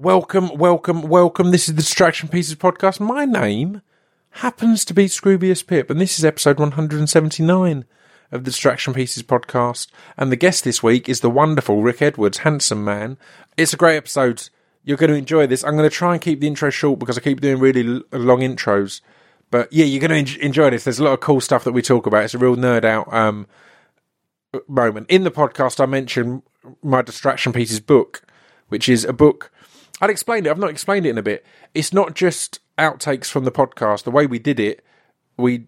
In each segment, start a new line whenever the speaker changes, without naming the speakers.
Welcome, welcome, welcome. This is the Distraction Pieces podcast. My name happens to be Scroobius Pip, and this is episode 179 of the Distraction Pieces podcast. And the guest this week is the wonderful Rick Edwards, handsome man. It's a great episode. You're going to enjoy this. I'm going to try and keep the intro short because I keep doing really long intros. But yeah, you're going to enjoy this. There's a lot of cool stuff that we talk about. It's a real nerd out um, moment. In the podcast, I mentioned my Distraction Pieces book, which is a book. I'd explained it. I've not explained it in a bit. It's not just outtakes from the podcast. The way we did it, we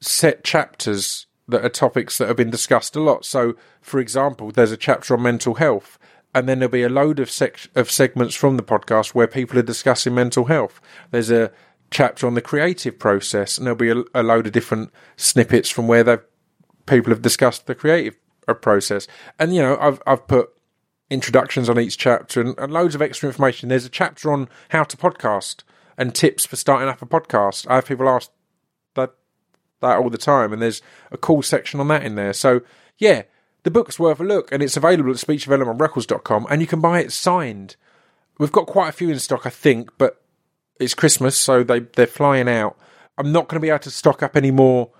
set chapters that are topics that have been discussed a lot. So, for example, there's a chapter on mental health, and then there'll be a load of sec- of segments from the podcast where people are discussing mental health. There's a chapter on the creative process, and there'll be a, a load of different snippets from where they people have discussed the creative uh, process. And you know, I've I've put introductions on each chapter and, and loads of extra information. There's a chapter on how to podcast and tips for starting up a podcast. I have people ask that that all the time, and there's a cool section on that in there. So yeah, the book's worth a look, and it's available at speechdevelopmentrecords.com, and you can buy it signed. We've got quite a few in stock, I think, but it's Christmas, so they they're flying out. I'm not going to be able to stock up any more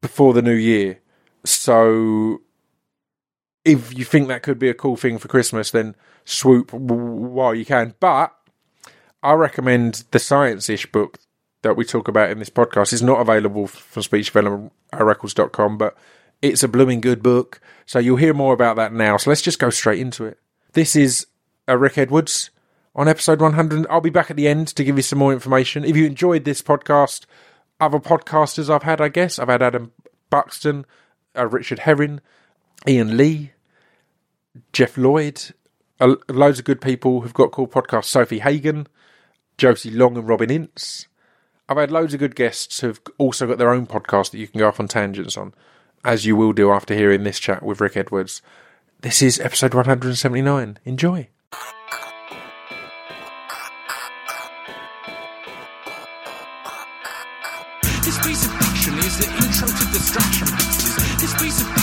before the new year. So if you think that could be a cool thing for Christmas, then swoop while you can. But I recommend the Science Ish book that we talk about in this podcast. It's not available from speechdevelopmentrecords.com, but it's a blooming good book. So you'll hear more about that now. So let's just go straight into it. This is Rick Edwards on episode 100. I'll be back at the end to give you some more information. If you enjoyed this podcast, other podcasters I've had, I guess, I've had Adam Buxton, uh, Richard Herring, Iain Lee, Jeff Lloyd, uh, loads of good people who've got cool podcasts. Sofie Hagen, Josie Long, and Robin Ince. I've had loads of good guests who've also got their own podcast that you can go off on tangents on, as you will do after hearing this chat with Rick Edwards. This is episode 179. Enjoy.
This piece of fiction is the intro to distraction. This piece of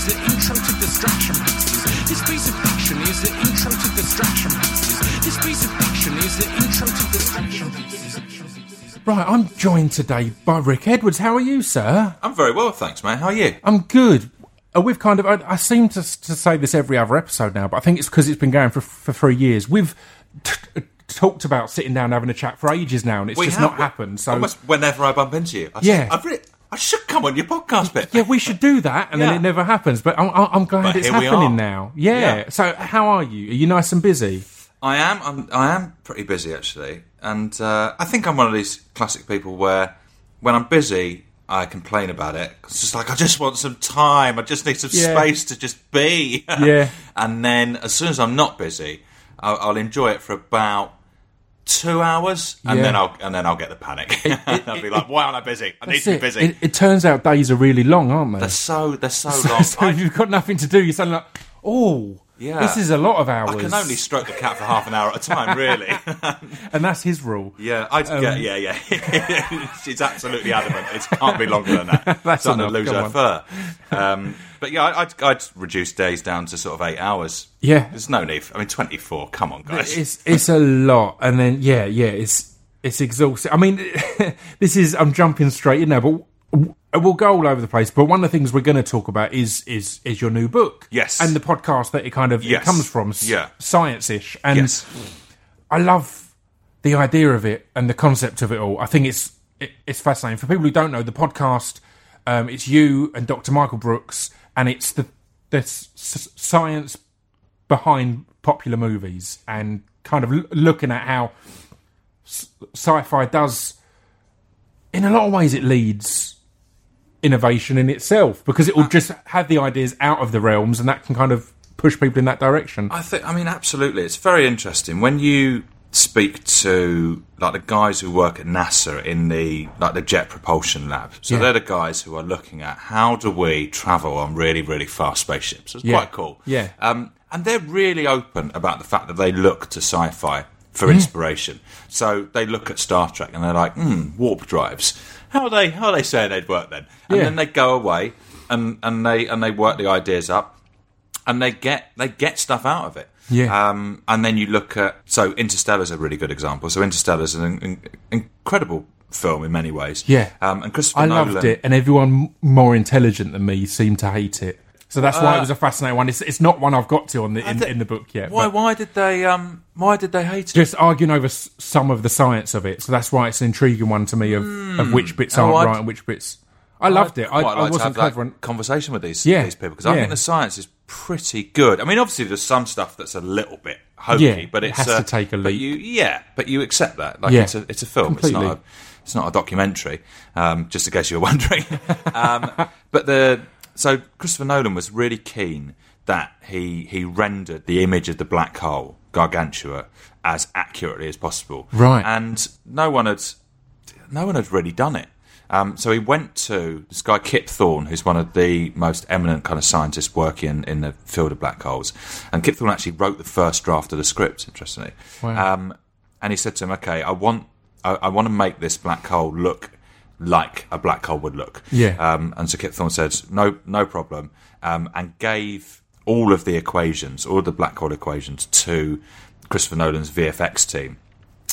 is the intro to distraction pieces. This piece of fiction is the intro to distraction pieces. This piece of fiction is the intro to distraction pieces.
Right, I'm joined today by Rick Edwards. How are you, sir?
I'm very well, thanks, mate. How are you?
I'm good. Uh, we've kind of, I, I seem to, to say this every other episode now, but I think it's because it's been going for, for three years. We've t- t- talked about sitting down and having a chat for ages now, and it's
We
just
have-
not happened. So,
Almost whenever I bump into you, I
Yeah.
I've really, I should come on your podcast bit.
yeah, we should do that, and then it never happens. But I'm, I'm glad
But
it's happening now. Yeah.
Yeah.
So, how are you? Are you nice and busy?
I am. I'm, I am pretty busy actually, and uh, I think I'm one of these classic people where, when I'm busy, I complain about it. It's just like I just want some time. I just need some
Yeah.
space to just be.
Yeah.
and then as soon as I'm not busy, I'll, I'll enjoy it for about. Two hours, and
Yeah.
then I'll and then I'll get the panic. I'll be like, "Why aren't I busy? I need to be busy."
It, it turns out days are really long, aren't they?
They're so they're so
so,
long.
so
I-
if you've got nothing to do, you're suddenly like, oh,
Yeah.
this is a lot of hours.
I can only stroke the cat for half an hour at a time, really.
and that's his rule.
yeah, I
Um,
yeah, yeah, yeah. She's absolutely adamant. It can't be longer than that.
That's
Don't
enough,
lose
come
her
on.
fur. Um, but yeah, I'd, I'd reduce days down to sort of eight hours.
Yeah.
There's no need. For, I mean, 24. Come on, guys.
It's it's a lot, and then yeah, yeah, it's it's exhausting. I mean, this is I'm jumping straight in now, but we'll go all over the place. But one of the things we're going to talk about is is is your new book,
Yes.
and the podcast that it kind of it comes from,
Yeah.
science-ish, and
yes.
I love the idea of it and the concept of it all. I think it's it, it's fascinating for people who don't know the podcast. Um, it's you and Dr. Michael Brooks, and it's the the s- s- science behind popular movies and kind of l- looking at how s- sci-fi does. In a lot of ways, it leads innovation in itself because it will uh, just have the ideas out of the realms, and that can kind of push people in that direction.
I think. I mean, absolutely. It's very interesting when you speak to like the guys who work at NASA in the like the Jet Propulsion Lab. So
Yeah.
they're the guys who are looking at how do we travel on really really fast spaceships. It's
Yeah.
quite cool.
Yeah.
Um, and they're really open about the fact that they look to sci-fi for inspiration. So they look at Star Trek and they're like, hmm, warp drives. How are they? How are they saying they'd work then? And
Yeah.
then they go away and, and they and they work the ideas up and they get they get stuff out of it.
Yeah.
Um, and then you look at so Interstellar's a really good example. So Interstellar's is an incredible film in many ways.
Yeah.
Um, and Christopher
I
Nolan,
loved it, and everyone more intelligent than me seemed to hate it. So that's why
Uh,
it was a fascinating one. It's, it's not one I've got to on the in,
thi-
in the book yet.
Why? Why did they? Um, why did they hate it?
Just arguing over s- some of the science of it. So that's why it's an intriguing one to me of, of which bits
Oh,
aren't
I'd-
right and which bits. I loved it. I,
quite
I
like to
wasn't
have that
clever. and-
conversation with these
Yeah,
these people because I think the science is pretty good. I mean, obviously there's some stuff that's a little bit hokey,
Yeah,
but
it
it's
has
uh,
to take a
but
leap.
You, yeah, but you accept that. Like
Yeah,
it's a it's a film.
completely.
It's not a, it's not a documentary. Um, just in case you were wondering. um, but the so Christopher Nolan was really keen that he he rendered the image of the black hole Gargantua as accurately as possible.
Right.
and no one had no one had really done it. Um, so he went to this guy Kip Thorne, who's one of the most eminent kind of scientists working in, the field of black holes. And Kip Thorne actually wrote the first draft of the script, interestingly.
Wow.
Um, and he said to him, "Okay, I want I, I want to make this black hole look like a black hole would look."
Yeah.
Um, and so Kip Thorne said, "No, no problem," um, and gave all of the equations, all of the black hole equations, to Christopher Nolan's VFX team.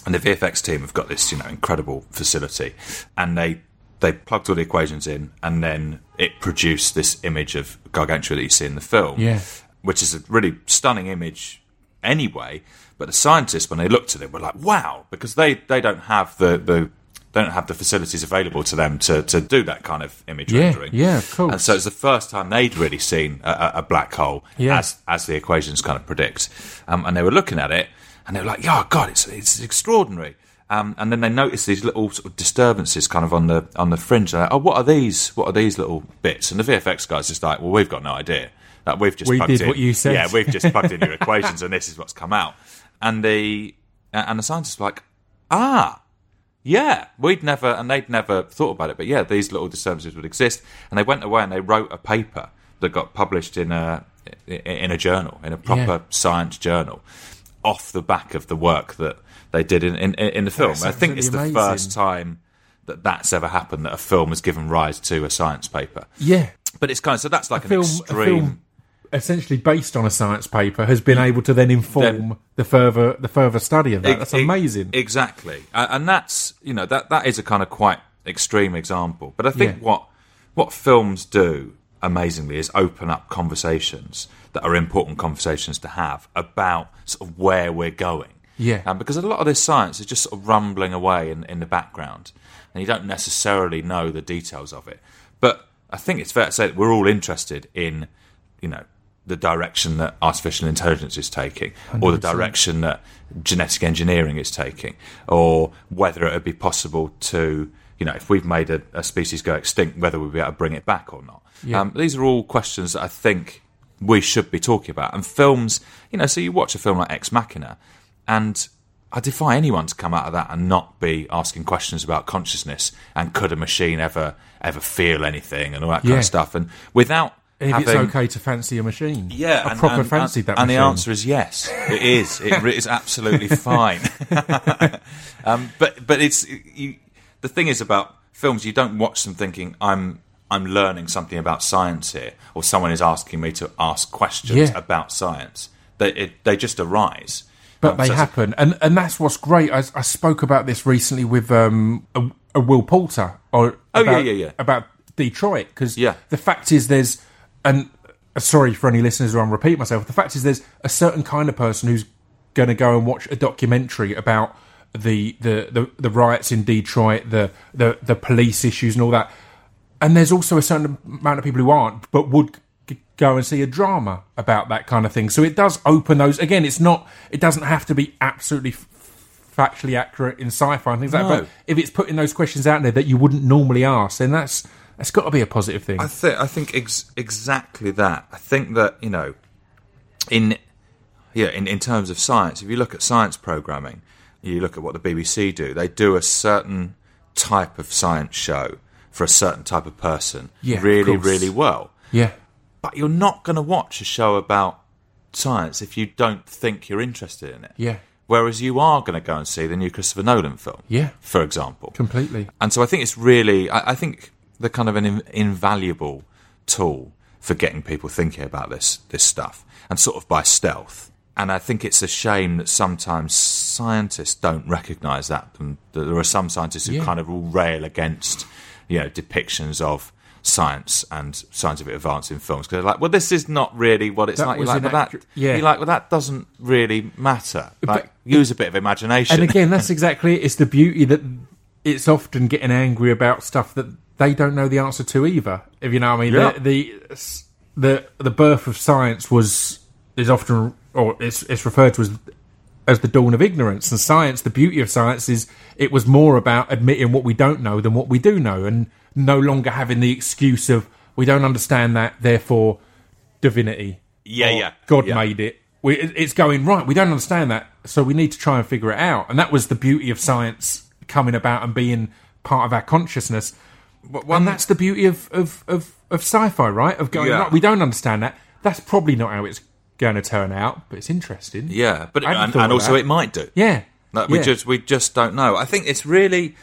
And the VFX team have got this, you know, incredible facility, and they they plugged all the equations in, and then it produced this image of Gargantua that you see in the film,
Yeah.
which is a really stunning image anyway. But the scientists, when they looked at it, were like, "Wow!" because they, they don't have the, the don't have the facilities available to them to, to do that kind of image
Yeah,
rendering.
yeah, of course.
And so it's the first time they'd really seen a, a- black hole
Yeah.
as as the equations kind of predict. Um, and they were looking at it, and they were like, "Yeah, God, it's it's extraordinary." Um, and then they noticed these little sort of disturbances kind of on the on the fringe. They're like, "Oh, what are these? What are these little bits?" And the VFX guys just like, "Well, we've got no idea. Like, we've just
We
plugged
did
in,
what you said."
Yeah, we've just plugged in your equations, and this is what's come out." And the and the scientists were like, "Ah." Yeah, we'd never, and they'd never thought about it, but yeah, these little disturbances would exist, and they went away and they wrote a paper that got published in a in a journal, in a proper
Yeah.
science journal, off the back of the work that they did in in, in the film. I think it's the
absolutely
first time that that's ever happened that a film has given rise to a science paper.
Yeah.
But it's kind of so that's like an
film, a
extreme.
film essentially based on a science paper has been able to then inform
Then-
the further the further study of that. That's amazing.
Exactly, and that's you know that that is a kind of quite extreme example. But I think
Yeah.
what what films do amazingly is open up conversations that are important conversations to have about sort of where we're going.
Yeah.
um, because a lot of this science is just sort of rumbling away in, in the background, and you don't necessarily know the details of it. But I think it's fair to say that we're all interested in, you know, the direction that artificial intelligence is taking, or the direction that genetic engineering is taking, or whether it would be possible to, you know, if we've made a, a species go extinct, whether we'll be able to bring it back or not.
Yeah.
Um, these are all questions that I think we should be talking about. And films, you know, so you watch a film like Ex Machina, and I defy anyone to come out of that and not be asking questions about consciousness and could a machine ever ever feel anything and all that kind
Yeah.
of stuff. And without
if
having,
it's okay to fancy a machine.
yeah,
I
and,
proper
and, and,
that
And
machine.
the answer is yes. it is. it is absolutely fine. um, but but it's you, the thing is about films. You don't watch them thinking I'm I'm learning something about science here, or someone is asking me to ask questions
Yeah.
about science. They it, they just arise.
but
Um,
they
so
happen, and and that's what's great. I, I spoke about this recently with um, a, a Will Poulter, or
Oh, yeah,
about,
yeah, yeah.
about Detroit, because
Yeah.
the fact is there's and uh, sorry for any listeners who I'm repeat myself. The fact is there's a certain kind of person who's going to go and watch a documentary about the the, the, the riots in Detroit, the, the the police issues and all that. And there's also a certain amount of people who aren't, but would g- go and see a drama about that kind of thing. So it does open those. Again, it's not. It doesn't have to be absolutely f- factually accurate in sci-fi and things like that. But if it's putting those questions out there that you wouldn't normally ask, then that's that's got to be a positive thing.
I think I think ex- exactly that. I think that you know, in yeah, in, in terms of science, if you look at science programming, you look at what the BBC do. They do a certain type of science show for a certain type of person,
Yeah,
really,
course.
really well.
yeah,
But you're not going to watch a show about science if you don't think you're interested in it.
yeah,
Whereas you are going to go and see the new Christopher Nolan film,
Yeah.
for example.
completely.
And so I think it's really, I, I think they're kind of an in, invaluable tool for getting people thinking about this this stuff, and sort of by stealth. and I think it's a shame that sometimes scientists don't recognise that. And that there are some scientists who
Yeah.
kind of will rail against, you know, depictions of science and scientific advance in films because they're like, well, this is not really what it's
That
like. You're
was
like, well, that,
yeah.
you're like, well, that doesn't really matter. Like,
But-
use a bit of imagination.
And again, that's exactly it. It's the beauty that it's often getting angry about stuff that they don't know the answer to either. If you know what I mean.
Yeah.
The, the the the birth of science was is often or it's it's referred to as as the dawn of ignorance and science the beauty of science is it was more about admitting what we don't know than what we do know and no longer having the excuse of we don't understand that therefore divinity.
Yeah, yeah,
god
yeah.
made it. We, it's going right we don't understand that so we need to try and figure it out. And that was the beauty of science coming about and being part of our consciousness. And that's the beauty of, of, of, of sci-fi right? Of going
Yeah.
right we don't understand that. That's probably not how it's going to turn out but it's interesting
yeah, but and, and also
that.
it might do.
yeah
Like we
Yeah.
just we just don't know. I think it's really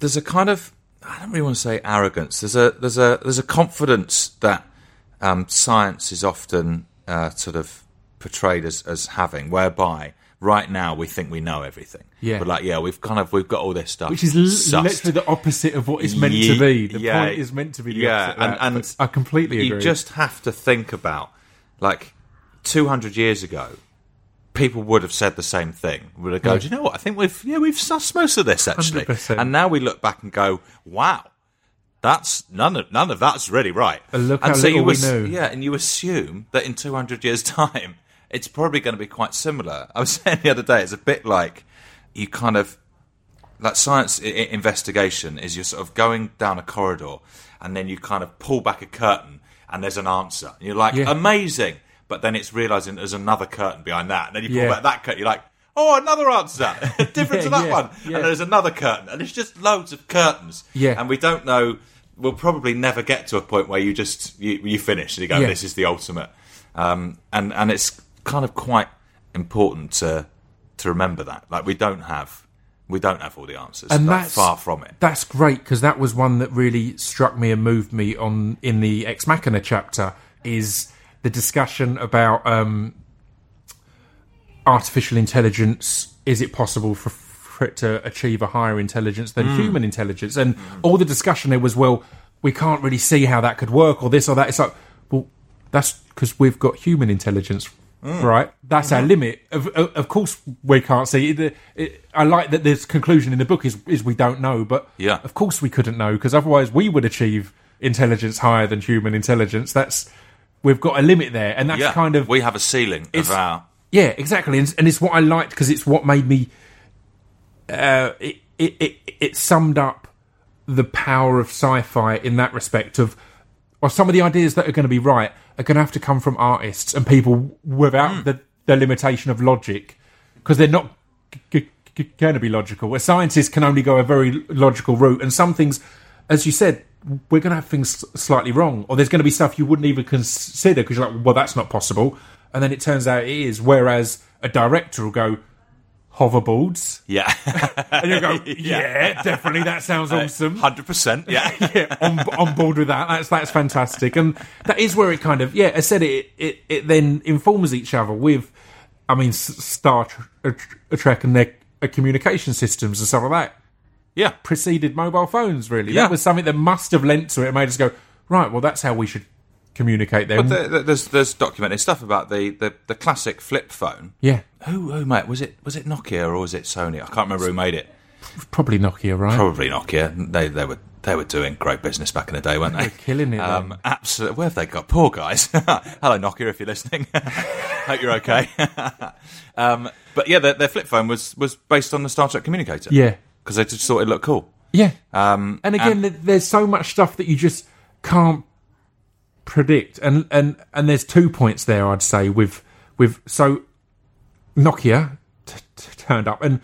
there's a kind of I don't really want to say arrogance. There's a there's a there's a confidence that um, science is often uh, sort of portrayed as, as having, whereby right now we think we know everything.
Yeah.
But like, yeah, we've kind of we've got all this stuff,
which is l- literally the opposite of what it's meant
Ye-
to be. The
yeah,
point is meant to be the
yeah, and- and
I completely agree.
You just have to think about, like, 200 years ago, people would have said the same thing. Would have go,
Yeah.
do you know what? I think we've yeah we've sussed most of this actually,
100%.
and now we look back and go, wow. That's none of none of that's really right.
And look
and
how
so
little
you
we knew.
Yeah, and you assume that in 200 years' time, it's probably going to be quite similar. I was saying the other day, it's a bit like you kind of like science I- investigation is you're sort of going down a corridor and then you kind of pull back a curtain and there's an answer. And you're like,
Yeah.
amazing. But then it's realizing there's another curtain behind that. And then you pull
Yeah.
back that curtain. You're like, oh, another answer. Different to that
yeah,
one.
yeah.
And there's another curtain. And it's just loads of curtains.
Yeah.
And we don't know. We'll probably never get to a point where you just you, you finish and you go,
Yeah.
this is the ultimate. Um, and and it's kind of quite important to to remember that. Like we don't have we don't have all the answers.
And that's-
far from it.
That's great because that was one that really struck me and moved me on in the Ex Machina chapter. Is the discussion about um, artificial intelligence? Is it possible for, for it to achieve a higher intelligence than human intelligence? And all the discussion there was, well, we can't really see how that could work, or this or that. It's like, well, that's because we've got human intelligence. Right, that's our limit. Of, of, of course, we can't see. It, it, I like that. This conclusion in the book is is we don't know, but
Yeah.
of course we couldn't know because otherwise we would achieve intelligence higher than human intelligence. That's we've got a limit there, and that's
Yeah,
kind of
we have a ceiling of our.
yeah, exactly, and, and it's what I liked because it's what made me. Uh, it, it it it summed up the power of sci-fi in that respect of, or some of the ideas that are going to be right are going to have to come from artists and people without hmm. the the limitation of logic because they're not g- g- going to be logical. Where scientists can only go a very logical route, and some things, as you said, we're going to have things slightly wrong, or there's going to be stuff you wouldn't even consider because you're like, well, that's not possible, and then it turns out it is. Whereas a director will go hoverboards,
Yeah,
and you go, yeah, definitely, that sounds awesome.
hundred percent. Yeah,
yeah, on, on board with that. That's that's fantastic, and that is where it kind of yeah. I said it it, it then informs each other with, I mean, Star Tr- uh, Trek and their uh, communication systems and stuff like that
yeah.
preceded mobile phones. Really,
Yeah.
that was something that must have lent to it. and made us go right. Well, that's how we should communicate then.
But there- there- there's there's documented stuff about the, the, the classic flip phone.
yeah,
Who who made was it was it Nokia or was it Sony? I can't remember who made it.
probably Nokia, right?
Probably Nokia. They they were they were doing great business back in the day, weren't they?
were killing it
Um, absolutely. Where have they got? Poor guys. Hello, Nokia, if you're listening. Hope you're okay. um, but yeah, their, their flip phone was was based on the Star Trek communicator.
Yeah.
because they just thought it looked cool.
Yeah.
Um,
and again, th there's so much stuff that you just can't predict, and and and there's two points there. I'd say with with so Nokia t- t- turned up, and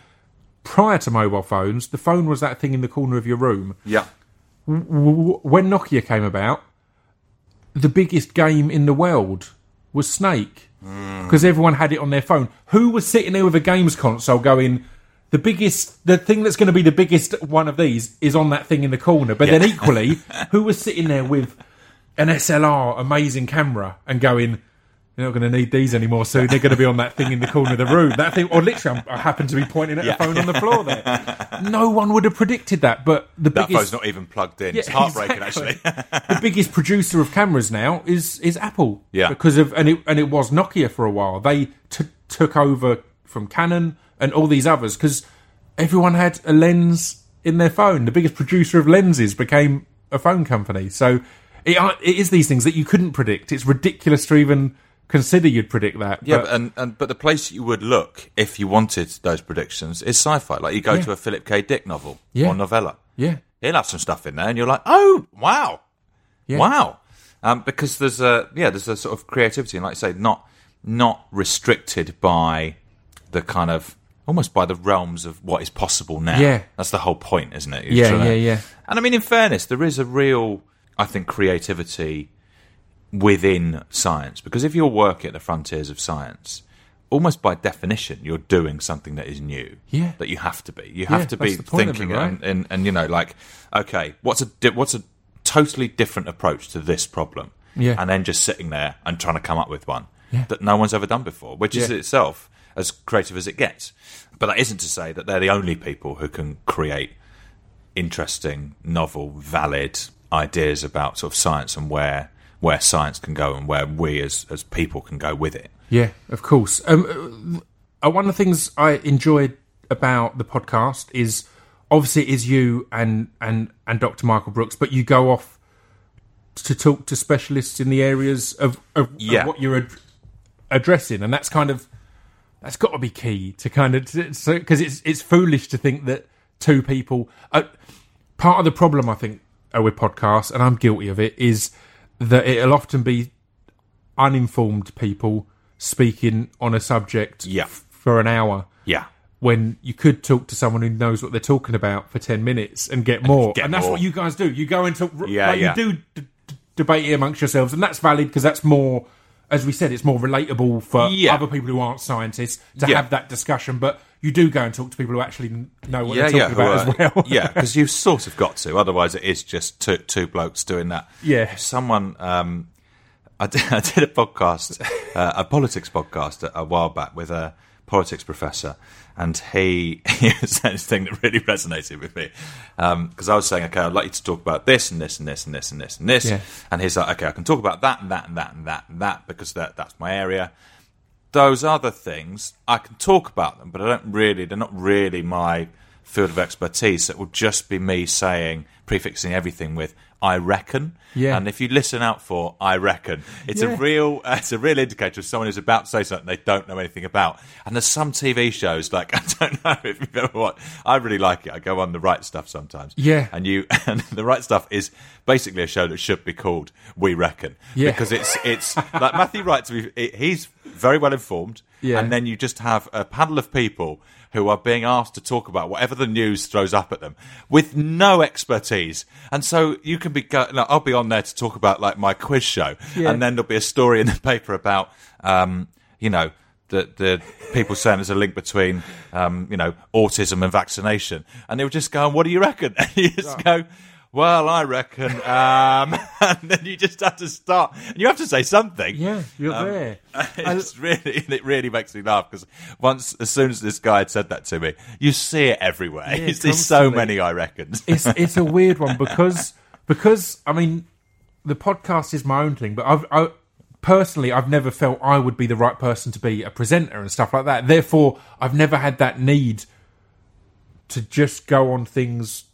prior to mobile phones, the phone was that thing in the corner of your room.
yeah,
when Nokia came about, the biggest game in the world was Snake mm. because everyone had it on their phone. Who was sitting there with a games console going? The biggest, the thing that's going to be the biggest one of these is on that thing in the corner. But then equally, who was sitting there with an SLR amazing camera and going, You're not going to need these anymore soon. They're going to be on that thing in the corner of the room. That thing, or literally, I'm, I happen to be pointing at
Yeah.
a phone on the floor there. No one would have predicted that. But the
That
biggest,
phone's not even plugged in.
Yeah,
it's heartbreaking,
exactly.
actually.
the biggest producer of cameras now is is Apple.
Yeah.
because of and it and it was Nokia for a while. They t- took over from Canon and all these others because everyone had a lens in their phone. The biggest producer of lenses became a phone company. So it, are- it is these things that you couldn't predict. It's ridiculous to even consider you'd predict that.
Yeah,
but,
and, and but the place you would look if you wanted those predictions is sci-fi. Like you go
Yeah.
to a Philip K. Dick novel
Yeah.
or novella.
yeah,
He'll have some stuff in there, and you're like, oh wow,
Yeah.
wow, um, because there's a yeah, there's a sort of creativity, and like I say, not not restricted by the kind of almost by the realms of what is possible now.
Yeah.
that's the whole point, isn't it? You're
Yeah,
trying to-
yeah, yeah.
And I mean, in fairness, there is a real, I think, creativity within science because if you're working at the frontiers of science, almost by definition, you're doing something that is new.
Yeah.
that you have to be. You have
Yeah,
to be
of it,
thinking
right?
and, and and you know, like, okay, what's a di- what's a totally different approach to this problem?
Yeah.
and then just sitting there and trying to come up with one
Yeah.
that no one's ever done before, which is itself as creative as it gets. But that isn't to say that they're the only people who can create interesting, novel, valid ideas about sort of science and where where science can go and where we as as people can go with it.
Yeah, of course. Um, uh, one of the things I enjoyed about the podcast is obviously it is you and and and Dr. Michael Brooks, but you go off to talk to specialists in the areas of, of,
Yeah.
of what you're ad- addressing, and that's kind of that's got to be key to kind of because it's it's foolish to think that two people. Uh, part of the problem I think Uh, with podcasts, and I'm guilty of it, is that it'll often be uninformed people speaking on a subject
Yeah.
f- for an hour
Yeah.
when you could talk to someone who knows what they're talking about for 10 minutes and get more.
get
and that's
more.
what you guys do. You go into,
Yeah,
like,
yeah.
you do d- d- debate it amongst yourselves, and that's valid because that's more, as we said, it's more relatable for
Yeah.
other people who aren't scientists to have that discussion. But you do go and talk to people who actually know what
yeah,
they're
yeah,
talking about
who
as well.
yeah, because you've sort of got to. Otherwise, it is just two, two blokes doing that.
Yeah.
Someone, um, I did, I did a podcast, uh, a politics podcast a, a while back with a politics professor, and he, he said this thing that really resonated with me because I was saying, okay, I'd like you to talk about this and this and this and this and this and this,
Yeah.
and he's like, okay, I can talk about that and that and that and that and that because that that's my area those other things, I can talk about them, but I don't really, they're not really my field of expertise. It will just be me saying, prefixing everything with, I reckon.
Yeah.
And if you listen out for I reckon, it's
Yeah.
a real uh, it's a real indicator of someone who's about to say something they don't know anything about. And there's some TV shows like I don't know if you've ever watched. I really like it. I go on the Wright Stuff sometimes.
Yeah.
And you and the Wright Stuff is basically a show that should be called We Reckon.
Yeah.
Because it's it's like Matthew Wright to be he's very well informed.
Yeah.
And then you just have a panel of people who are being asked to talk about whatever the news throws up at them with no expertise. And so you can be, go- like, I'll be on there to talk about like my quiz show,
Yeah.
and then there'll be a story in the paper about, um, you know, the the people saying there's a link between, um, you know, autism and vaccination, and they'll just go, "What do you reckon?" And you just go. Well, I reckon, um, and then you just have to start, and you have to say something.
Yeah, you're
Um,
there.
It's really, it really makes me laugh because once, as soon as this guy had said that to me, you see it everywhere.
Yeah,
It's- There's so many, I reckon.
it's it's a weird one because because I mean the podcast is my own thing, but I've I, personally I've never felt I would be the right person to be a presenter and stuff like that. Therefore, I've never had that need to just go on things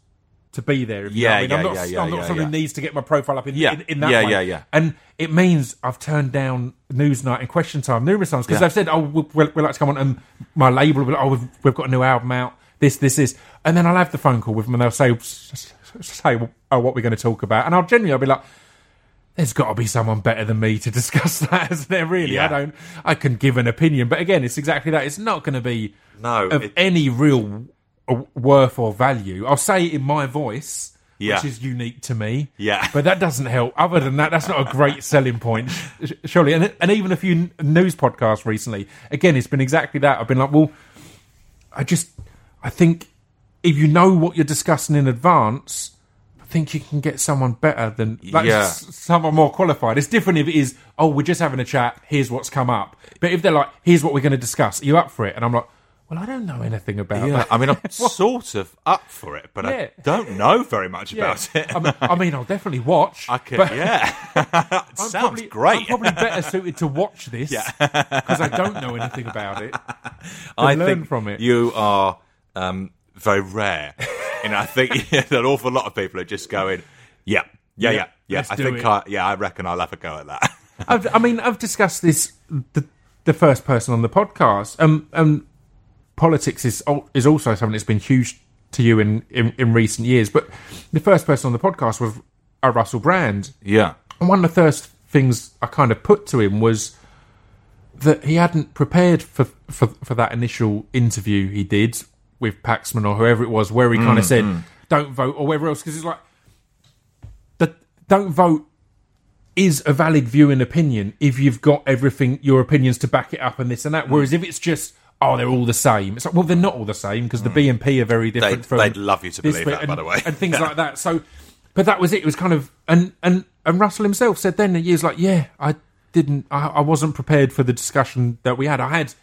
to be there. if you know
Yeah,
I mean.
yeah,
I'm not,
yeah, yeah,
I'm not
yeah,
someone
yeah.
who needs to get my profile up in,
Yeah,
in, in that
yeah,
way.
yeah, yeah.
And it means I've turned down Newsnight and Question Time numerous times because
Yeah.
they've said, "Oh, we- we'd, we'd like to come on," and my label will "Oh, we've, we've got a new album out. This, this, this," and then I'll have the phone call with them, and they'll say, "Say, oh, what we're going to talk about," and I'll genuinely, I'll be like. There's got to be someone better than me to discuss that, isn't there? Really, I don't. I can give an opinion, but again, it's exactly that. It's not going to be
No,
of
it-
any real worth or value. I'll say it in my voice,
Yeah.
which is unique to me.
Yeah.
but that doesn't help. Other than that, that's not a great selling point, surely. And and even a few news podcasts recently, again, it's been exactly that. I've been like, well, I just, I think if you know what you're discussing in advance, I think you can get someone better than like
Yeah.
someone more qualified. It's different if it is, oh, we're just having a chat. Here's what's come up. But if they're like, here's what we're going to discuss. Are you up for it? And I'm like, well, I don't know anything about
Yeah,
that.
I mean, I'm sort of up for it, but
Yeah.
I don't know very much
Yeah.
about it.
I, mean, I mean, I'll definitely watch.
I could, yeah. it sounds
probably,
great.
I'm probably better suited to watch this because I don't know anything about it.
I
learn
think
from it.
you are um, very rare. and I think an awful lot of people are just going, yeah, yeah, yeah, yeah. I think. I, yeah, I reckon I'll have a go at that.
I've, I mean, I've discussed this the, the first person on the podcast. Um, um, politics is is also something that's been huge to you in, in, in recent years. But the first person on the podcast was a Russell Brand,
yeah.
and one of the first things I kind of put to him was that he hadn't prepared for for, for that initial interview he did with Paxman or whoever it was, where he kind of mm, said, mm. "Don't vote" or whatever else, because it's like the don't vote is a valid view and opinion if you've got everything your opinions to back it up and this and that. Mm. Whereas if it's just oh they're all the same, it's like well they're not all the same because the hmm. BNP are very different.
They'd-
from
they'd love you to believe
bit
that,
and,
by the way.
and things like that. So, but that was it. It was kind of and and and Russell himself said then he was like, yeah, I didn't, I, I wasn't prepared for the discussion that we had. I had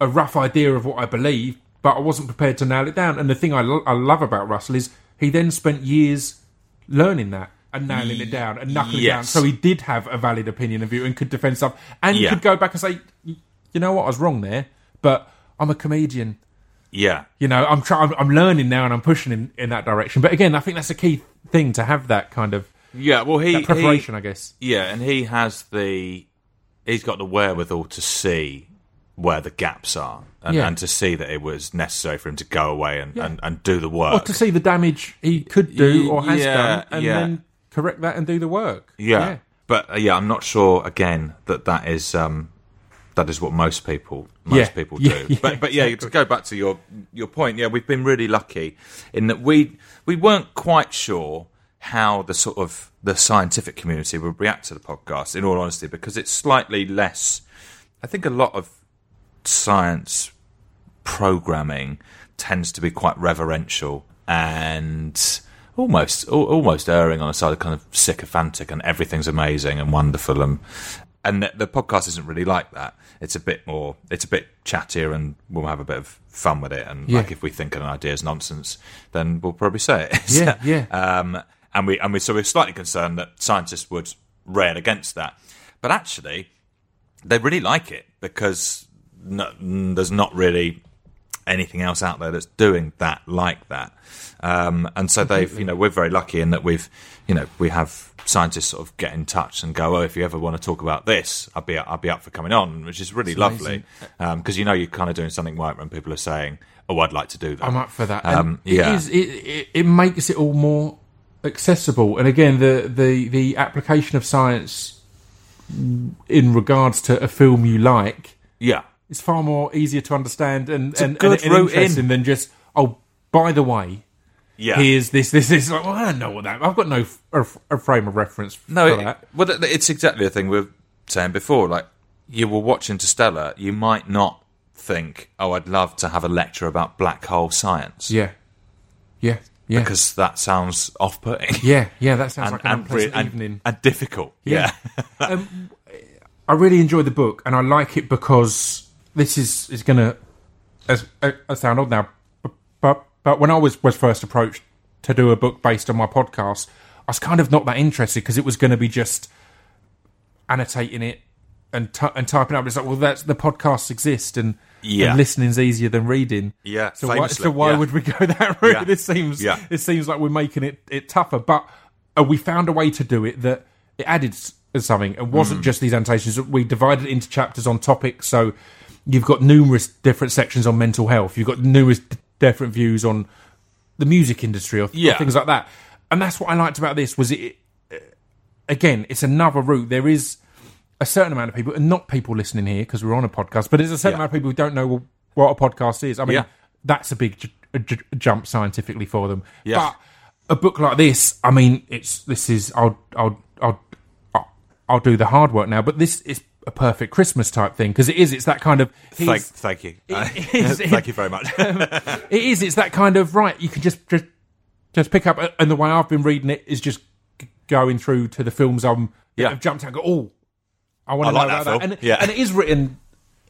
a rough idea of what I believe, but I wasn't prepared to nail it down. And the thing I, lo- I love about Russell is he then spent years learning that and nailing it down and knuckling it down. So he did have a valid opinion of you and could defend stuff and
Yeah.
could go back and say, you know what, I was wrong there, but I'm a comedian
Yeah.
you know i'm trying i'm learning now and i'm pushing in, in that direction but again i think that's a key thing to have that kind of
Yeah. Well, he.
preparation
he-
i guess
Yeah, and he has the he's got the wherewithal to see where the gaps are and,
Yeah.
and to see that it was necessary for him to go away and,
Yeah.
and, and do the work.
or to see the damage he could do or has
Yeah,
done and then correct that and do the work
yeah. But uh, yeah, I'm not sure again that that is um, that is what most people most
Yeah.
people do.
yeah,
but but yeah, to go back to your your point, yeah, we've been really lucky in that we we weren't quite sure how the sort of the scientific community would react to the podcast. In all honesty, because it's slightly less. I think a lot of science programming tends to be quite reverential and almost almost erring on the side of kind of sycophantic and everything's amazing and wonderful and and the podcast isn't really like that. It's a bit more. It's a bit chattier, and we'll have a bit of fun with it. And
Yeah.
like, if we think an idea is nonsense, then we'll probably say it.
Yeah, yeah.
Um, and we and we so we're slightly concerned that scientists would rail against that, but actually, they really like it because no, there's not really anything else out there that's doing that like that. Um, and so they've, you know, we're very lucky in that we've, you know, we have scientists sort of get in touch and go, oh, if you ever want to talk about this, I'd be, I'll be up for coming on, which is really lovely because you know you're kind of doing something right when people are saying, oh, I'd like to do that.
i'm up for that
Um, yeah.
it, is, it, it, it makes it all more accessible and again the, the, the application of science in regards to a film you like
yeah,
is far more easier to understand and,
a
and,
good
and, and
route in.
interesting than just oh by the way
yeah.
here's this this this like well I don't know what that I've got no f- a, frame of reference
No,
for
it,
that
well, it's exactly the thing we were saying before. Like, you will watch Interstellar, you might not think, "Oh, I'd love to have a lecture about black hole science,"
yeah yeah yeah
because that sounds off-putting
yeah yeah that sounds
and,
like an
and,
unpleasant
and-
evening
and difficult.
Yeah.
Yeah,
um, I really enjoy the book, and I like it because this is is going to as sound old now, but, but when I was was first approached to do a book based on my podcast, I was kind of not that interested because it was going to be just annotating it and t- and typing up. It's like, well, that's the podcasts exist, and,
Yeah.
and listening's easier than reading.
Yeah,
So why, so why
yeah.
would we go that route?
Yeah.
This seems
Yeah.
it seems like we're making it, it tougher, but uh, we found a way to do it that it added something. It
Mm.
wasn't just these annotations. We divided it into chapters on topics. So you've got numerous different sections on mental health. You've got numerous d- different views on the music industry or, or things like that. And that's what I liked about this was it. Again, it's another route. There is a certain amount of people, and not people listening here because we're on a podcast, but there's a certain
Yeah.
amount of people who don't know what a podcast is. I mean,
Yeah.
that's a big j- j- jump scientifically for them.
Yeah.
But a book like this, I mean, it's this is I'll I'll I'll I'll, I'll do the hard work now, but this is a perfect Christmas type thing because it is. It's that kind of
thank, thank you,
it is-
thank you very much.
it is. It's that kind of right. You can just just just pick up, and the way I've been reading it is just going through to the films I'm that
Yeah.
have jumped out. and Go, oh, I want to
like
know
that
about
film.
that, and,
Yeah.
and it is written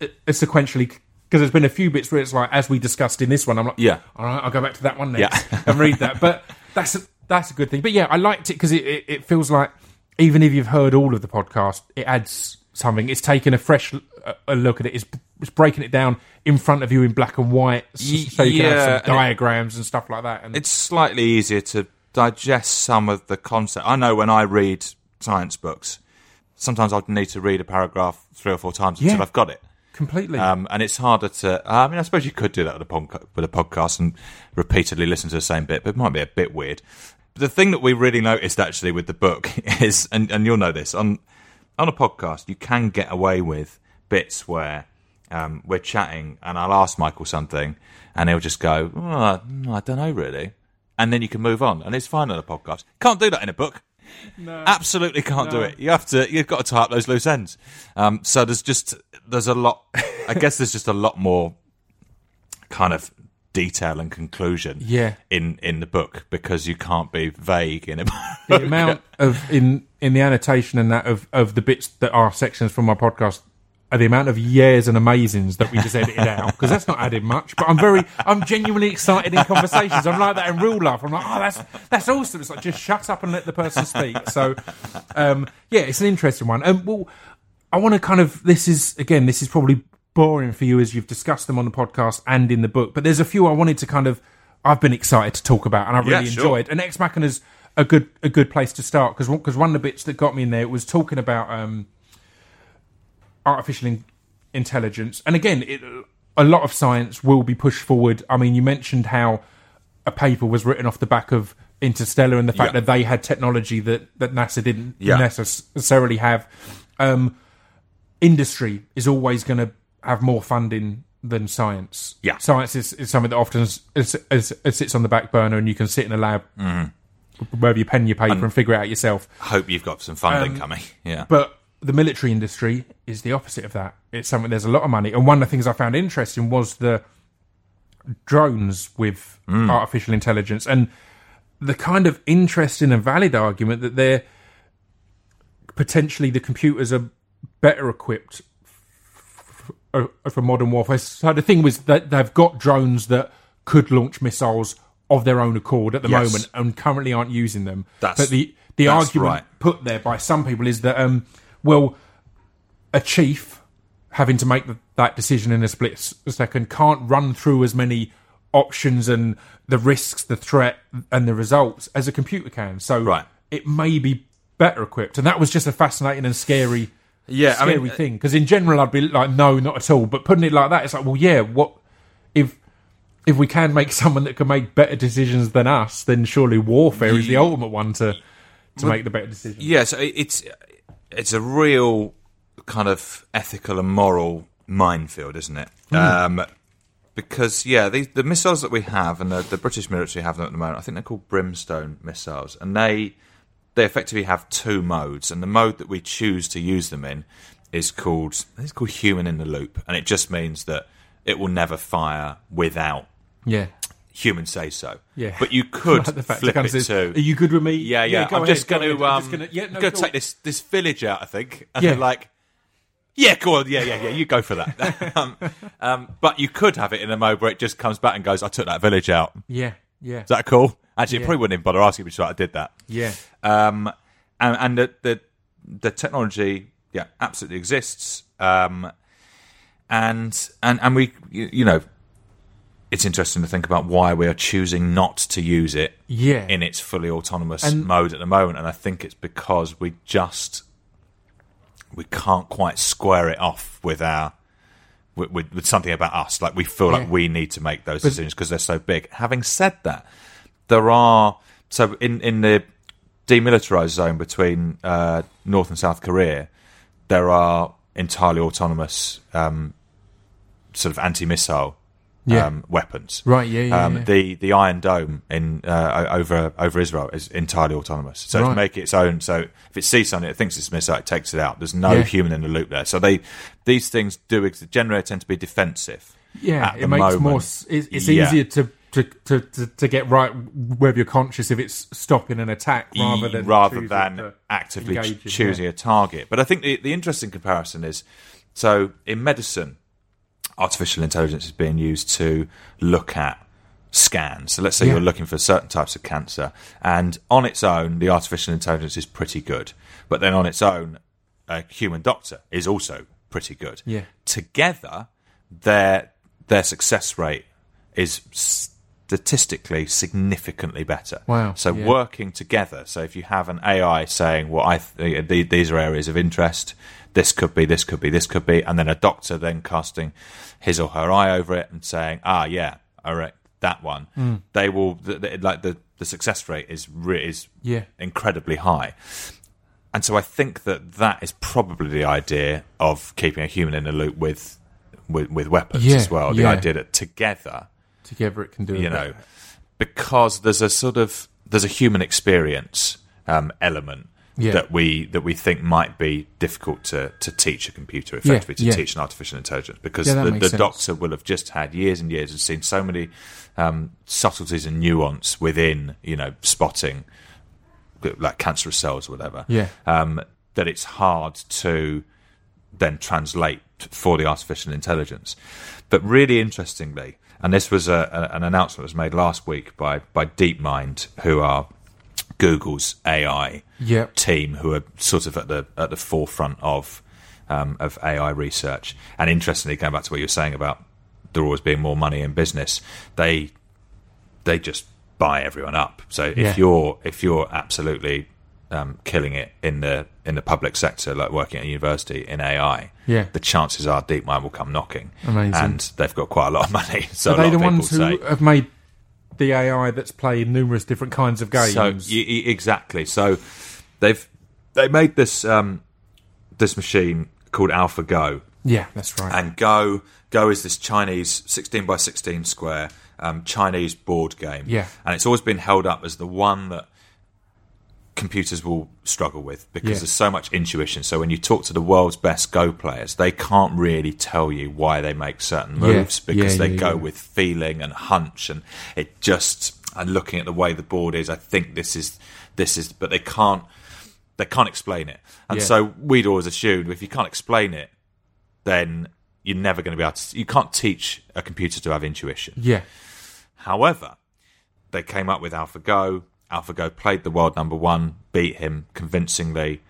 uh, sequentially because there's been a few bits where it's like, as we discussed in this one, I'm like,
Yeah.
all right, I'll go back to that one next
Yeah.
and read that. But that's a, that's a good thing. But yeah, I liked it because it, it, it feels like even if you've heard all of the podcast, it adds something. It's taking a fresh uh, a look at it. It's, it's breaking it down in front of you in black and white, so you can
yeah,
have
and
some
it-
diagrams and stuff like that. And
it's slightly easier to digest some of the concept. I know when I read science books, sometimes I'd need to read a paragraph three or four times until
Yeah.
I've got it.
completely.
Um, and it's harder to. I mean, I suppose you could do that with a, with a podcast and repeatedly listen to the same bit, but it might be a bit weird. But the thing that we really noticed actually with the book is, and, and you'll know this on on a podcast, you can get away with bits where um, we're chatting and I'll ask Michael something, and he'll just go, oh, "I don't know really," and then you can move on, and it's fine on a podcast. Can't do that in a book. Absolutely can't do it. You have to. You've got to tie up those loose ends. Um, so there's just there's a lot. I guess there's just a lot more kind of detail and conclusion.
Yeah.
In in the book because you can't be vague in a
the amount of in in the annotation and that of of the bits that are sections from my podcast are the amount of years and amazings that we just edited out because that's not added much. But I'm very, I'm genuinely excited in conversations. I'm like that in real life. I'm like, oh, that's that's awesome. It's like just shut up and let the person speak. So, um, yeah, it's an interesting one. And well, I want to kind of this is again, this is probably boring for you as you've discussed them on the podcast and in the book. But there's a few I wanted to kind of I've been excited to talk about and I really
Yeah, sure.
enjoyed. And Ex Machina's a good a good place to start because because one of the bits that got me in there was talking about um, artificial in- intelligence. And again, it, a lot of science will be pushed forward. I mean, you mentioned how a paper was written off the back of Interstellar and the fact
Yeah.
that they had technology that, that NASA didn't
Yeah.
necessarily have. Um, industry is always going to have more funding than science.
Yeah.
Science is, is something that often is, is, sits on the back burner and you can sit in a lab,
Mm-hmm.
wherever you pen your paper and figure it out yourself.
Hope you've got some funding coming. Yeah.
But the military industry is the opposite of that. It's something there's a lot of money, and one of the things I found interesting was the drones with artificial intelligence, and the kind of interesting and valid argument that they're potentially the computers are better equipped for modern warfare. So the thing was that they've got drones that could launch missiles of their own accord at the
Yes.
moment, and currently aren't using them.
That's-
but the the argument
right.
put there by some people is that um, well, a chief having to make th- that decision in a split second can't run through as many options and the risks, the threat, and the results as a computer can. So
Right.
it may be better equipped, and that was just a fascinating and scary,
Yeah, I
scary
mean, uh,
thing. Because in general, I'd be like, no, not at all. But putting it like that, it's like, well, yeah, what if? If we can make someone that can make better decisions than us, then surely warfare is the ultimate one to to make the better decision.
Yeah, so it's it's a real kind of ethical and moral minefield, isn't it? Um, because yeah, the, the missiles that we have and the, the British military have them at the moment, I think they're called Brimstone missiles, and they they effectively have two modes, and the mode that we choose to use them in is called it's called human in the loop, and it just means that it will never fire without
Yeah,
human say so.
Yeah.
but you could
Like
flip it
says,
to
Are you good with me?
yeah, yeah.
go
I'm
ahead,
just
go
going
ahead.
to
I'm
um,
just gonna, yeah, no,
gonna
go
take this this village out. I think. And
Yeah.
like, yeah, go on, yeah, yeah, yeah. You go for that. um, um, but you could have it in a mode where it just comes back and goes, "I took that village out." Is
Yeah, Is
that cool? Actually, it probably wouldn't even bother asking me, so I did that.
yeah,
Um, and and the, the the technology, yeah, absolutely exists. Um, and and and we, you, you know, it's interesting to think about why we are choosing not to use it
yeah.
in its fully autonomous
And-
mode at the moment, and I think it's because we just we can't quite square it off with our with, with, with something about us. Like we feel like we need to make those decisions because they're so big. Having said that, there are so in in the demilitarized zone between uh, North and South Korea, there are entirely autonomous um, sort of anti-missile
Yeah.
um, weapons.
Right, yeah, yeah,
Um,
yeah.
The the Iron Dome in uh, over over Israel is entirely autonomous. So
Right.
to make its own. So if it sees something, it thinks it's a missile, it takes it out. There's no
Yeah.
human in the loop there. So they these things do ex- generally tend to be defensive.
yeah, it makes
moment.
more. It's, it's
Yeah.
easier to to, to, to, get right whether you're conscious if it's stopping an attack rather than
rather than actively ch-
engage in-
choosing a target. But I think the, the interesting comparison is so in medicine, artificial intelligence is being used to look at scans. So let's say
Yeah.
you're looking for certain types of cancer, and on its own, the artificial intelligence is pretty good. But then on its own, a human doctor is also pretty good.
Yeah.
Together, their their success rate is statistically significantly better.
Wow,
So
yeah.
working together. So if you have an AI saying, "Well, I th- th- these are areas of interest. This could be. This could be. This could be," and then a doctor then casting his or her eye over it and saying, "Ah, yeah, all right, that one."
Hmm.
They will th- th- like the the success rate is re- is
Yeah.
incredibly high. And so I think that that is probably the idea of keeping a human in the loop with with, with weapons
Yeah,
as well. The
yeah.
idea that together
together it can do
you
it
know, because there's a sort of there's a human experience um, element
Yeah.
that we that we think might be difficult to, to teach a computer effectively to
yeah.
teach an artificial intelligence because
Yeah,
the, the doctor will have just had years and years and seen so many um, subtleties and nuance within you know spotting like cancerous cells or whatever
Yeah.
um, that it's hard to then translate for the artificial intelligence. But really interestingly, and this was a, a, an announcement that was made last week by, by DeepMind, who are Google's AI
Yep.
team, who are sort of at the at the forefront of um, of AI research. And interestingly, going back to what you were saying about there always being more money in business, they they just buy everyone up. So if
Yeah.
you're if you're absolutely um, killing it in the in the public sector, like working at a university in AI,
Yeah.
the chances are DeepMind will come knocking,
Amazing.
and they've got quite a lot of money. So
Are they the ones who
say,
have made the AI that's playing numerous different kinds of games?
so y- exactly. So they've they made this um, this machine called AlphaGo,
yeah, that's right.
and Go Go is this Chinese sixteen by sixteen square um, Chinese board game.
Yeah.
and it's always been held up as the one that computers will struggle with because
Yeah.
there's so much intuition. So when you talk to the world's best Go players, they can't really tell you why they make certain
Yeah.
moves because
Yeah,
they
yeah,
go
yeah.
with feeling and hunch, and it just and looking at the way the board is, I think this is this is, but they can't they can't explain it, and
Yeah.
so we'd always assumed if you can't explain it, then you're never going to be able to. You can't teach a computer to have intuition.
yeah,
However, they came up with AlphaGo. AlphaGo played the world number one, beat him convincingly.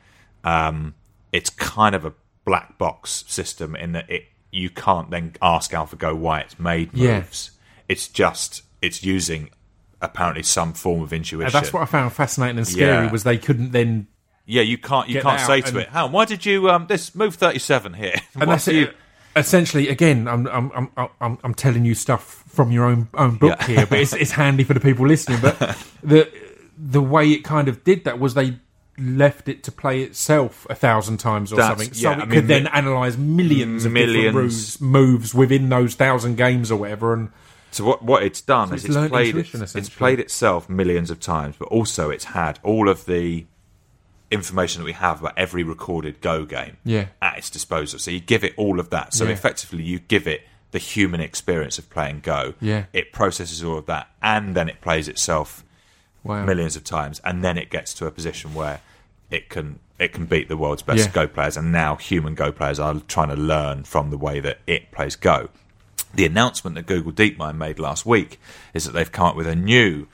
Um, it's kind of a black box system in that it you can't then ask AlphaGo why it's made
Yeah.
moves. It's just it's using apparently some form of intuition.
And that's what I found fascinating and scary
Yeah.
was they couldn't then.
yeah, you can't you can't say to it, "How? Why did you um this move thirty seven here?"
And that's
you-
it. Essentially, again, I'm I'm, I'm I'm I'm telling you stuff from your own own book
Yeah.
here, but it's it's handy for the people listening. But the the way it kind of did that was they left it to play itself a thousand times or
That's-
something, so
yeah,
it
I
could
mean,
then analyze millions of
millions.
different moves, moves within those thousand games or whatever. And
So what what it's done
So
is
it's
it's, played it, it's played itself millions of times, but also it's had all of the information that we have about every recorded Go game
Yeah.
at its disposal. So you give it all of that. So
Yeah.
effectively, you give it the human experience of playing Go.
Yeah.
It processes all of that, and then it plays itself
wow,
millions of times, and then it gets to a position where it can it can beat the world's best
Yeah.
Go players, and now human Go players are trying to learn from the way that it plays Go. The announcement that Google DeepMind made last week is that they've come up with a new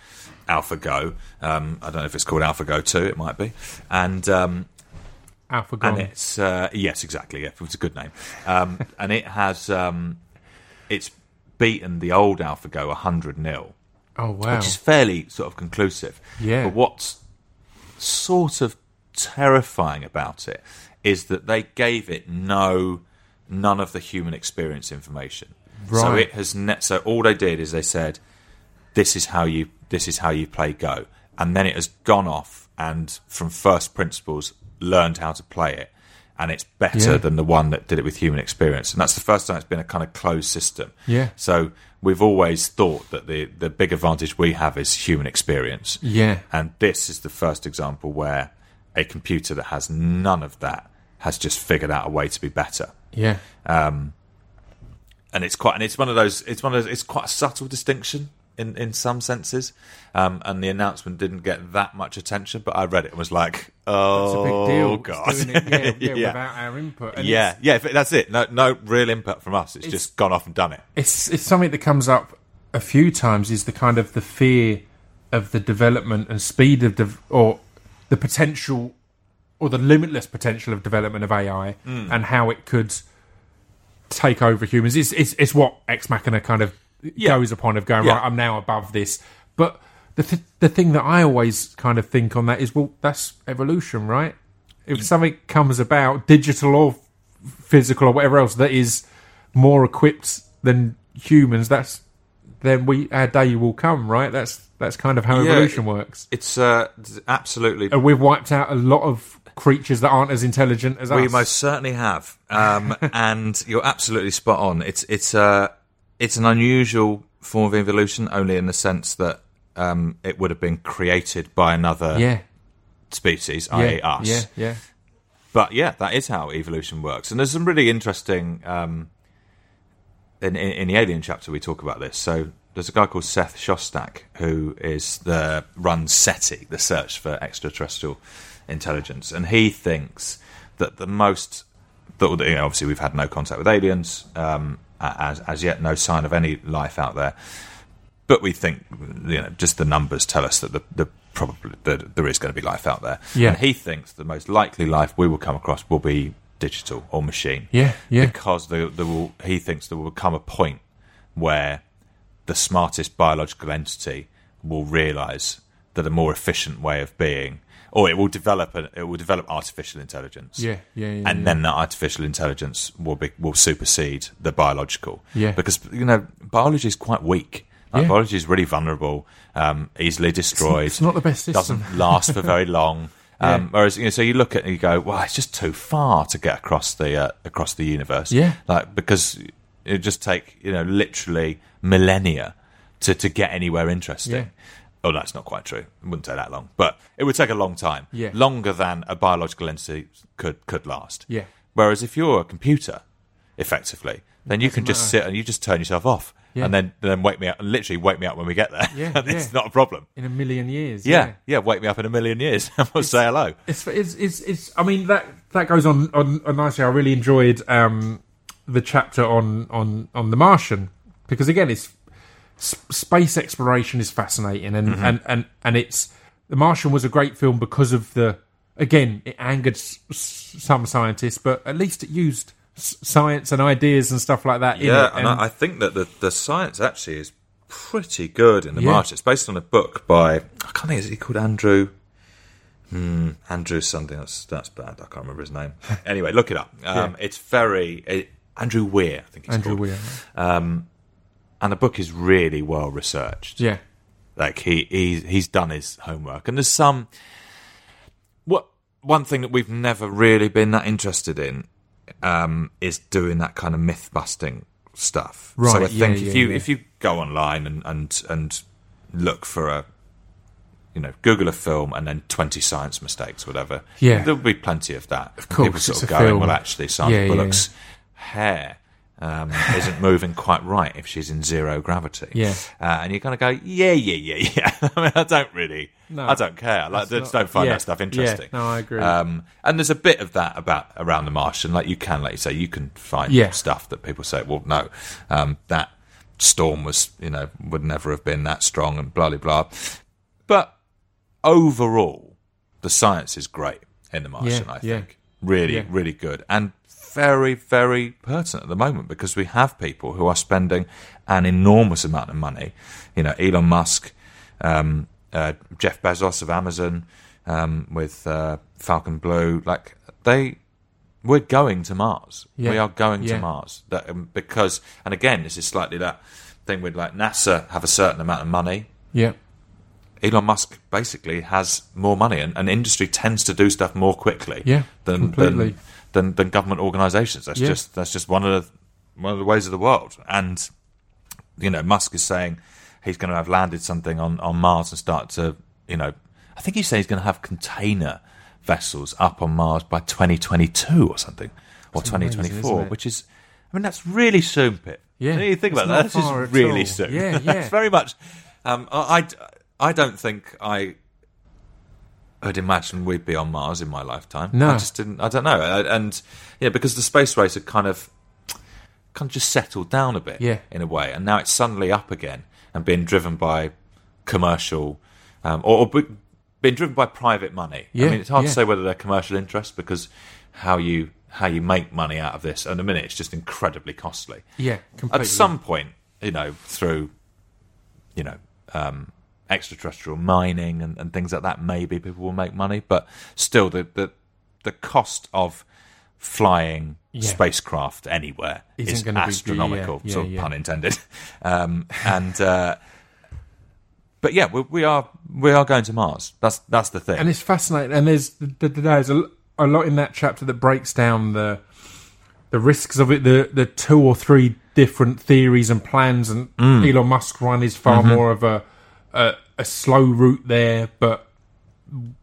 AlphaGo. Um, I don't know if it's called AlphaGo Two. It might be, and um,
Alpha
and it's uh, yes, exactly. Yeah, it's a good name, um, and it has um, it's beaten the old AlphaGo hundred 0
Oh wow,
which is fairly sort of conclusive.
Yeah.
But what's sort of terrifying about it is that they gave it no none of the human experience information.
Right.
So it has ne- so all they did is they said this is how you this is how you play Go, and then it has gone off and from first principles learned how to play it, and it's better
Yeah.
than the one that did it with human experience, and that's the first time it's been a kind of closed system.
Yeah.
So we've always thought that the the big advantage we have is human experience,
yeah,
and this is the first example where a computer that has none of that has just figured out a way to be better.
Yeah, um,
and it's quite and it's one of those it's one of those, it's quite a subtle distinction in in some senses, um, and the announcement didn't get that much attention. But I read it and was like, oh
It's a big deal.
god,
doing it, yeah, yeah,
Yeah.
without our input. And
yeah, yeah, that's it. No, no real input from us. It's,
It's-
just gone off and done it.
it's it's something that comes up a few times is the kind of the fear of the development and speed of dev- or the potential or the limitless potential of development of AI
Hmm.
and how it could take over humans. It's it's, it's what Ex Machina kind of
Yeah.
goes upon of going
Yeah.
right. I'm now above this, but the th- the thing that I always kind of think on that is well, that's evolution, right? If something comes about, digital or physical or whatever else, that is more equipped than humans, that's then we our day will come, right? That's that's kind of how
Yeah,
evolution works.
It's uh, absolutely
And we've wiped out a lot of creatures that aren't as intelligent as
We
us.
most certainly have, um, and you're absolutely spot on. It's it's uh, it's an unusual form of evolution, only in the sense that um, it would have been created by another
yeah,
species,
yeah,
i.e., us.
yeah, yeah,
But yeah, that is how evolution works, and there's some really interesting. Um, in, in, in the Alien chapter, we talk about this. So there's a guy called Seth Shostak who is the runs SETI, the search for extraterrestrial intelligence, and he thinks that the most that you know, obviously we've had no contact with aliens um, as as yet, no sign of any life out there. But we think, you know, just the numbers tell us that the, the probably that there is going to be life out there.
Yeah.
And he thinks the most likely life we will come across will be digital or machine.
yeah, yeah.
Because there, there will, he thinks there will come a point where the smartest biological entity will realise that a more efficient way of being, or it will develop, a, it will develop artificial intelligence.
Yeah, yeah, yeah,
and
yeah.
then that artificial intelligence will be will supersede the biological.
Yeah.
because you know biology is quite weak. Like,
Yeah.
Biology is really vulnerable, um, easily destroyed.
it's not the best system.
Doesn't last for very long. Um,
Yeah.
Whereas, you know, so you look at it and you go, "Well, it's just too far to get across the uh, across the universe."
Yeah.
like because it just take you know literally millennia to to get anywhere interesting. Oh, no, it's not quite true. It wouldn't take that long, but it would take a long time.
Yeah.
longer than a biological entity could could last.
Yeah.
Whereas if you're a computer, effectively, then you can just
matter.
sit and you just turn yourself off,
Yeah.
and then then wake me up, and literally wake me up when we get there.
Yeah,
and it's
yeah.
not a problem.
in a million years.
Yeah, yeah, wake me up in a million years and we'll say hello.
It's, it's, it's, it's, I mean, that, that goes on, on, on nicely. I really enjoyed um, the chapter on, on, on The Martian because, again, it's s- space exploration is fascinating and, and, and, and it's The Martian was a great film because of the, again, it angered s- s- some scientists, but at least it used s- science and ideas and stuff like that in
Yeah,
it.
and I, think that the, the science actually is pretty good in the
Yeah.
March. It's based on a book by I can't think is he called Andrew. Hmm, Andrew something that's that's bad. I can't remember his name. Anyway, look it up. Um, It's very it, Andrew Weir, I think he's
Andrew
called.
Weir.
And the book is really well researched.
Yeah.
Like he, he he's done his homework, and there's some. What one thing that we've never really been that interested in um, is doing that kind of myth busting stuff. Right. So I
yeah,
think
yeah,
if you
yeah.
if you go online and, and and look for a you know Google a film and then twenty science mistakes, whatever.
Yeah.
there'll be plenty of that. Of
course,
people sort
it's
of
a
going,
film.
well, actually, Sandra
yeah,
Bullock's hair. Um, isn't moving quite right if she's in zero gravity.
Yeah.
Uh, and you're going to go, yeah, yeah, yeah, yeah. I mean, I don't really,
No,
I don't care. Like, I just
not-
don't find
yeah,
that stuff
yeah,
interesting.
no, I agree.
Um, and there's a bit of that about around the Martian. Like, you can, like you say, you can find
Yeah.
stuff that people say, well, no, um, that storm was, you know, would never have been that strong and blah, blah, blah. But overall, the science is great in the Martian,
Yeah,
I
yeah.
think. Really,
Yeah.
really good. And very, very pertinent at the moment because we have people who are spending an enormous amount of money. You know, Elon Musk, um, uh, Jeff Bezos of Amazon, um, with uh, Falcon Blue, like they, we're going to Mars.
Yeah.
We are going
Yeah.
to Mars. That um, because, and again, this is slightly that thing with like NASA have a certain amount of money.
Yeah.
Elon Musk basically has more money, and, and industry tends to do stuff more quickly.
Yeah,
than
completely.
than, than than government organisations. That's
Yeah.
just that's just one of the one of the ways of the world. And you know, Musk is saying he's going to have landed something on on Mars and start to you know, I think he's saying he's going to have container vessels up on Mars by 2022 or something, or
That's
2024,
isn't
which is. I mean, that's really soon, Pip.
Yeah,
You think
it's
about that. That's just really
all.
soon.
Yeah, yeah.
very much Um, I, I, I don't think I would imagine we'd be on Mars in my lifetime.
No.
I just didn't. I don't know. And yeah, because the space race had kind of kind of just settled down a bit,
Yeah.
in a way, and now it's suddenly up again and being driven by commercial um, or, or being driven by private money.
Yeah,
I mean, it's hard
yeah.
to say whether they're commercial interests because how you how you make money out of this. And a minute, it's just incredibly costly
Yeah, completely.
at some point, you know, through, you know, um, extraterrestrial mining and, and things like that, maybe people will make money. But still, the the, the cost of flying
Yeah.
spacecraft anywhere
Isn't
is
gonna be-
astronomical,
yeah,
sort of
yeah, yeah.
pun intended. Um, and uh, but yeah, we, we are we are going to Mars. That's that's the thing.
and it's fascinating. And there's th- th- there's a, a lot in that chapter that breaks down the the risks of it, the the two or three different theories and plans. And
Mm.
Elon Musk one is far
Mm-hmm.
more of a, a a slow route there, but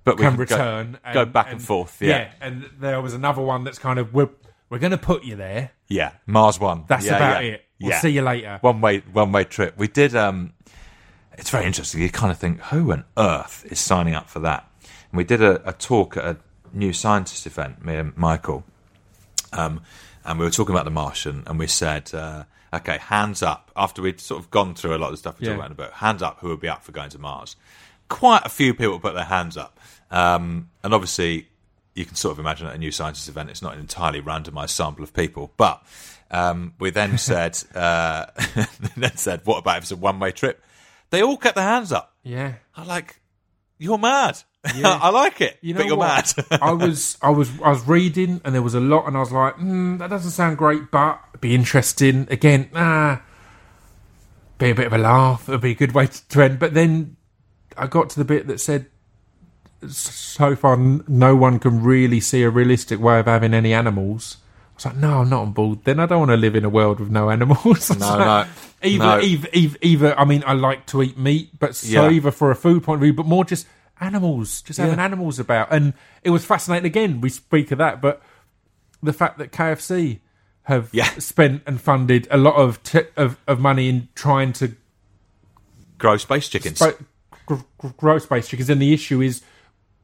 but we
can
go-
return.
go, back and, forth. Yeah,
and there was another one that's kind of we're we're going to put you there.
yeah. Mars one.
That's
Yeah,
about
yeah.
it. We'll
Yeah.
see you later.
one way one way trip. We did. Um, it's very interesting. You kind of think, who on earth is signing up for that? And we did a, a talk at a New Scientist event, me and Michael, um, and we were talking about the Martian, and we said, uh, okay, hands up. After we'd sort of gone through a lot of the stuff we
Yeah.
talked about in the book, hands up who would be up for going to Mars. Quite a few people put their hands up, um, and obviously. You can sort of imagine at a new scientist event, it's not an entirely randomised sample of people. But um, we then said, uh, then said, what about if it's a one-way trip? They all kept their hands up.
Yeah.
I'm like, you're mad.
Yeah.
I like it,
You know
but you're
what?
mad.
I was I was I was reading and there was a lot and I was like, mm, that doesn't sound great, but it'd be interesting. Again, ah, be a bit of a laugh. It'd be a good way to, end. But then I got to the bit that said, so far no one can really see a realistic way of having any animals. I was like, no, I'm not on board. Then I don't want to live in a world with no animals.
No,
like,
no,
Either,
no.
either, either, either, I mean, I like to eat meat, but so
Yeah.
either for a food point of view, but more just animals, just having
Yeah.
animals about. And it was fascinating. Again, we speak of that, but the fact that KFC have
Yeah.
spent and funded a lot of t- of, of money in trying to
Grow space chickens.
gr- grow space chickens, and the issue is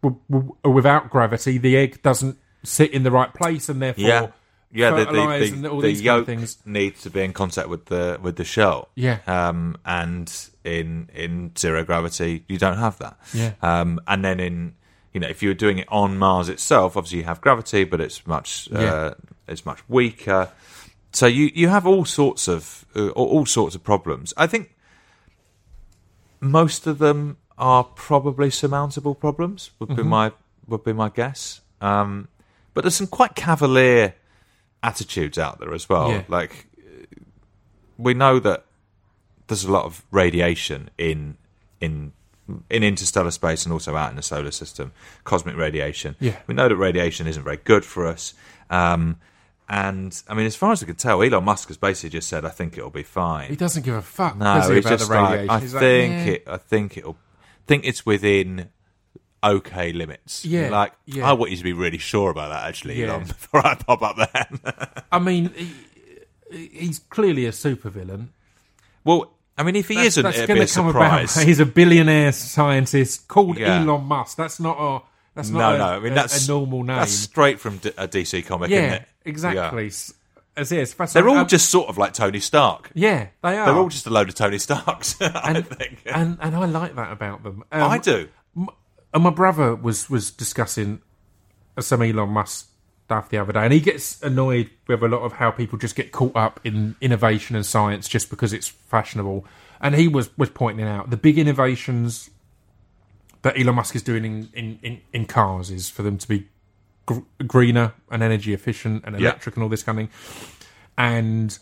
w- w- without gravity, the egg doesn't sit in the right place, and therefore
yeah, yeah. The, the, the, the
these kind of things.
needs to be in contact with the with the shell.
Yeah.
Um, and in in zero gravity, you don't have that.
Yeah.
Um, and then in you know if you were doing it on Mars itself, obviously you have gravity, but it's much uh,
Yeah.
it's much weaker. So you you have all sorts of uh, all sorts of problems. I think most of them are probably surmountable problems. Would
Mm-hmm.
be my would be my guess. Um, but there's some quite cavalier attitudes out there as well.
Yeah.
Like we know that there's a lot of radiation in in in interstellar space and also out in the solar system, cosmic radiation.
Yeah.
We know that radiation isn't very good for us. Um, and I mean, as far as I can tell, Elon Musk has basically just said, "I think it'll be fine."
he doesn't give a fuck.
No,
he,
he's
about
just
the radiation?
like, I
He's like,
think
"Yeah."
it. I think it'll. Think it's within okay limits.
Yeah,
like
yeah.
I want you to be really sure about that. Actually,
Yeah.
Elon, before I pop up there.
I mean, he, he's clearly a supervillain.
well, I mean, if he
That's,
isn't,
that's
it'd
going
be
to
a
come
surprise.
about. He's a billionaire scientist called
Yeah.
Elon Musk. That's not a. That's
no,
not a,
no. I mean, that's
a normal name.
That's straight from D- a DC comic, isn't
yeah,
it?
exactly.
Yeah.
As is,
They're all
Um,
just sort of like Tony Stark.
yeah, they are.
They're all just a load of Tony Starks. I
and,
think.
and and I like that about them. Um,
I do.
And my brother was was discussing some Elon Musk stuff the other day, and he gets annoyed with a lot of how people just get caught up in innovation and science just because it's fashionable. And he was was pointing out the big innovations that Elon Musk is doing in in, in, in cars is for them to be gr- greener and energy efficient and
Yeah.
electric and all this kind of thing, and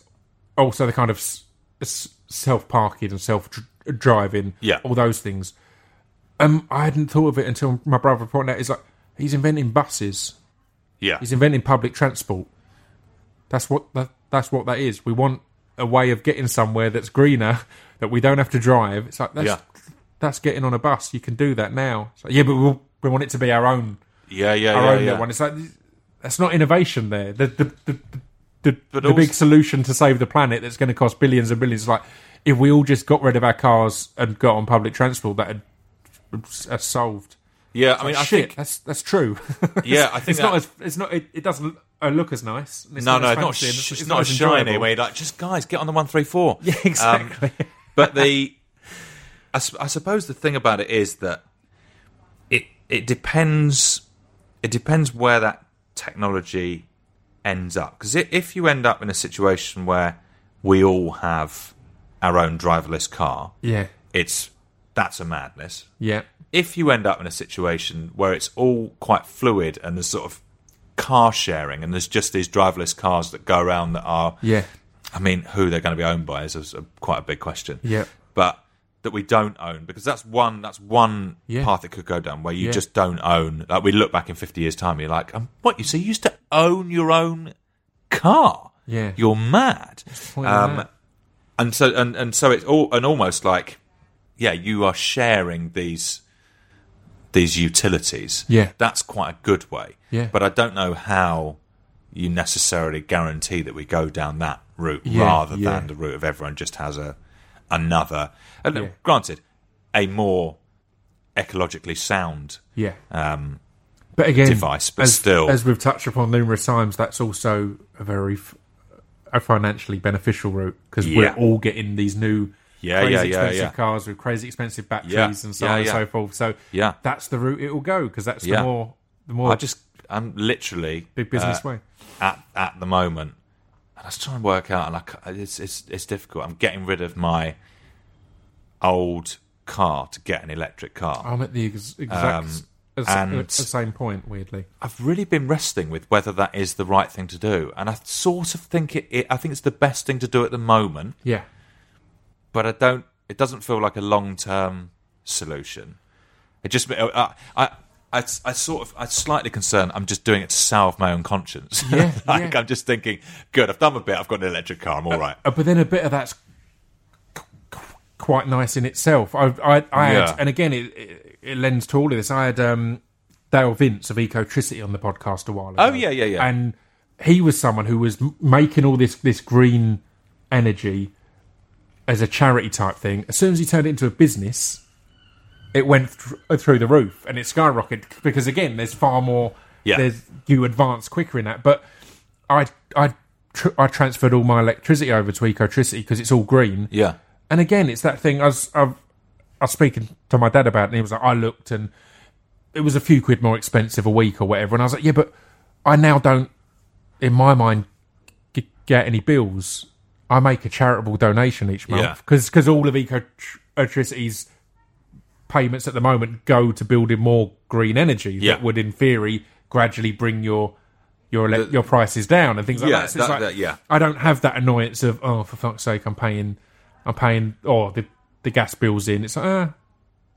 also the kind of s- s- self parking and self dr- driving,
Yeah.
all those things. Um, I hadn't thought of it until my brother pointed out. He's like, he's inventing buses.
Yeah.
He's inventing public transport. That's what that, that's what that is. We want a way of getting somewhere that's greener that we don't have to drive. It's like that's
Yeah.
that's getting on a bus. You can do that now. Like, yeah, but we we want it to be our own
Yeah, yeah,
our
yeah.
own
yeah.
little one. It's like that's not innovation there. The the the, the, the
also-
big solution to save the planet that's going to cost billions and billions. Like if we all just got rid of our cars and got on public transport, that had uh, solved.
Yeah, I mean, I
Shit,
think
that's that's true.
Yeah, I think
it's not as it's not it, it doesn't uh, look as nice. It's
no, no,
as
not sh-
it's,
it's not as
as
shiny. Where like, just guys, get on the one three four.
Yeah, exactly.
but the, I, I suppose the thing about it is that it it depends. It depends where that technology ends up. Because if you end up in a situation where we all have our own driverless car,
yeah,
it's that's a madness.
yeah,
If you end up in a situation where it's all quite fluid and there's sort of car sharing and there's just these driverless cars that go around that are
yeah,
I mean, who they're going to be owned by is a, quite a big question.
Yeah.
But that we don't own because that's one that's one
Yeah.
path it could go down where you
Yeah.
just don't own. Like we look back in fifty years' time, you're like, um, what? You see, you used to own your own car.
Yeah.
you're mad. Um, and so and and so it's all and almost like, yeah, you are sharing these these utilities.
Yeah.
that's quite a good way.
Yeah.
but I don't know how you necessarily guarantee that we go down that route
Yeah,
rather
yeah.
than the route of everyone just has a another.
Yeah.
granted, a more ecologically sound
yeah.
um,
But again,
device, but
as,
still-
as we've touched upon numerous times, that's also a very f- a financially beneficial route because we're all getting these new
Yeah,
crazy
yeah, yeah,
expensive
yeah.
cars with crazy expensive batteries
Yeah,
and so
yeah,
on and so forth. So
Yeah.
that's the route it will go because that's the more the more
I just I'm literally
big business
uh,
way.
at at the moment, and I was trying to work out, and I it's it's it's difficult. I'm getting rid of my old car to get an electric car.
I'm at the ex- exact
Um, and-
the same point. Weirdly,
I've really been wrestling with whether that is the right thing to do, and I sort of think it, it. I think it's the best thing to do at the moment,
yeah,
but I don't. It doesn't feel like a long term solution. It just. I, I, I, I sort of. I'm slightly concerned. I'm just doing it to salve my own conscience.
Yeah,
like
yeah.
I'm just thinking, good. I've done my bit. I've got an electric car. I'm all right.
Uh, but then a bit of that's qu- qu- quite nice in itself. I, I, I
Yeah.
had, and again, it, it, it lends to all of this. I had um, Dale Vince of Ecotricity on the podcast a while ago.
Oh, yeah, yeah, yeah.
And he was someone who was making all this this green energy as a charity type thing. As soon as he turned it into a business, it went th- uh, through the roof and it skyrocketed because again, there's far more.
Yeah.
There's you advance quicker in that, but I I tr- I transferred all my electricity over to Ecotricity because it's all green.
Yeah.
And again, it's that thing. I was I've, I was speaking to my dad about, it and he was like, I looked and it was a few quid more expensive a week or whatever, and I was like, yeah, but I now don't, in my mind, g- get any bills. I make a charitable donation each month because all of Ecotricity's payments at the moment go to building more green energy
Yeah.
that would, in theory, gradually bring your your ele- your prices down and things like
Yeah,
that. So
that-
like,
that- yeah.
I don't have that annoyance of oh, for fuck's sake, I'm paying, I'm paying, oh, the the gas bills in. It's like, ah,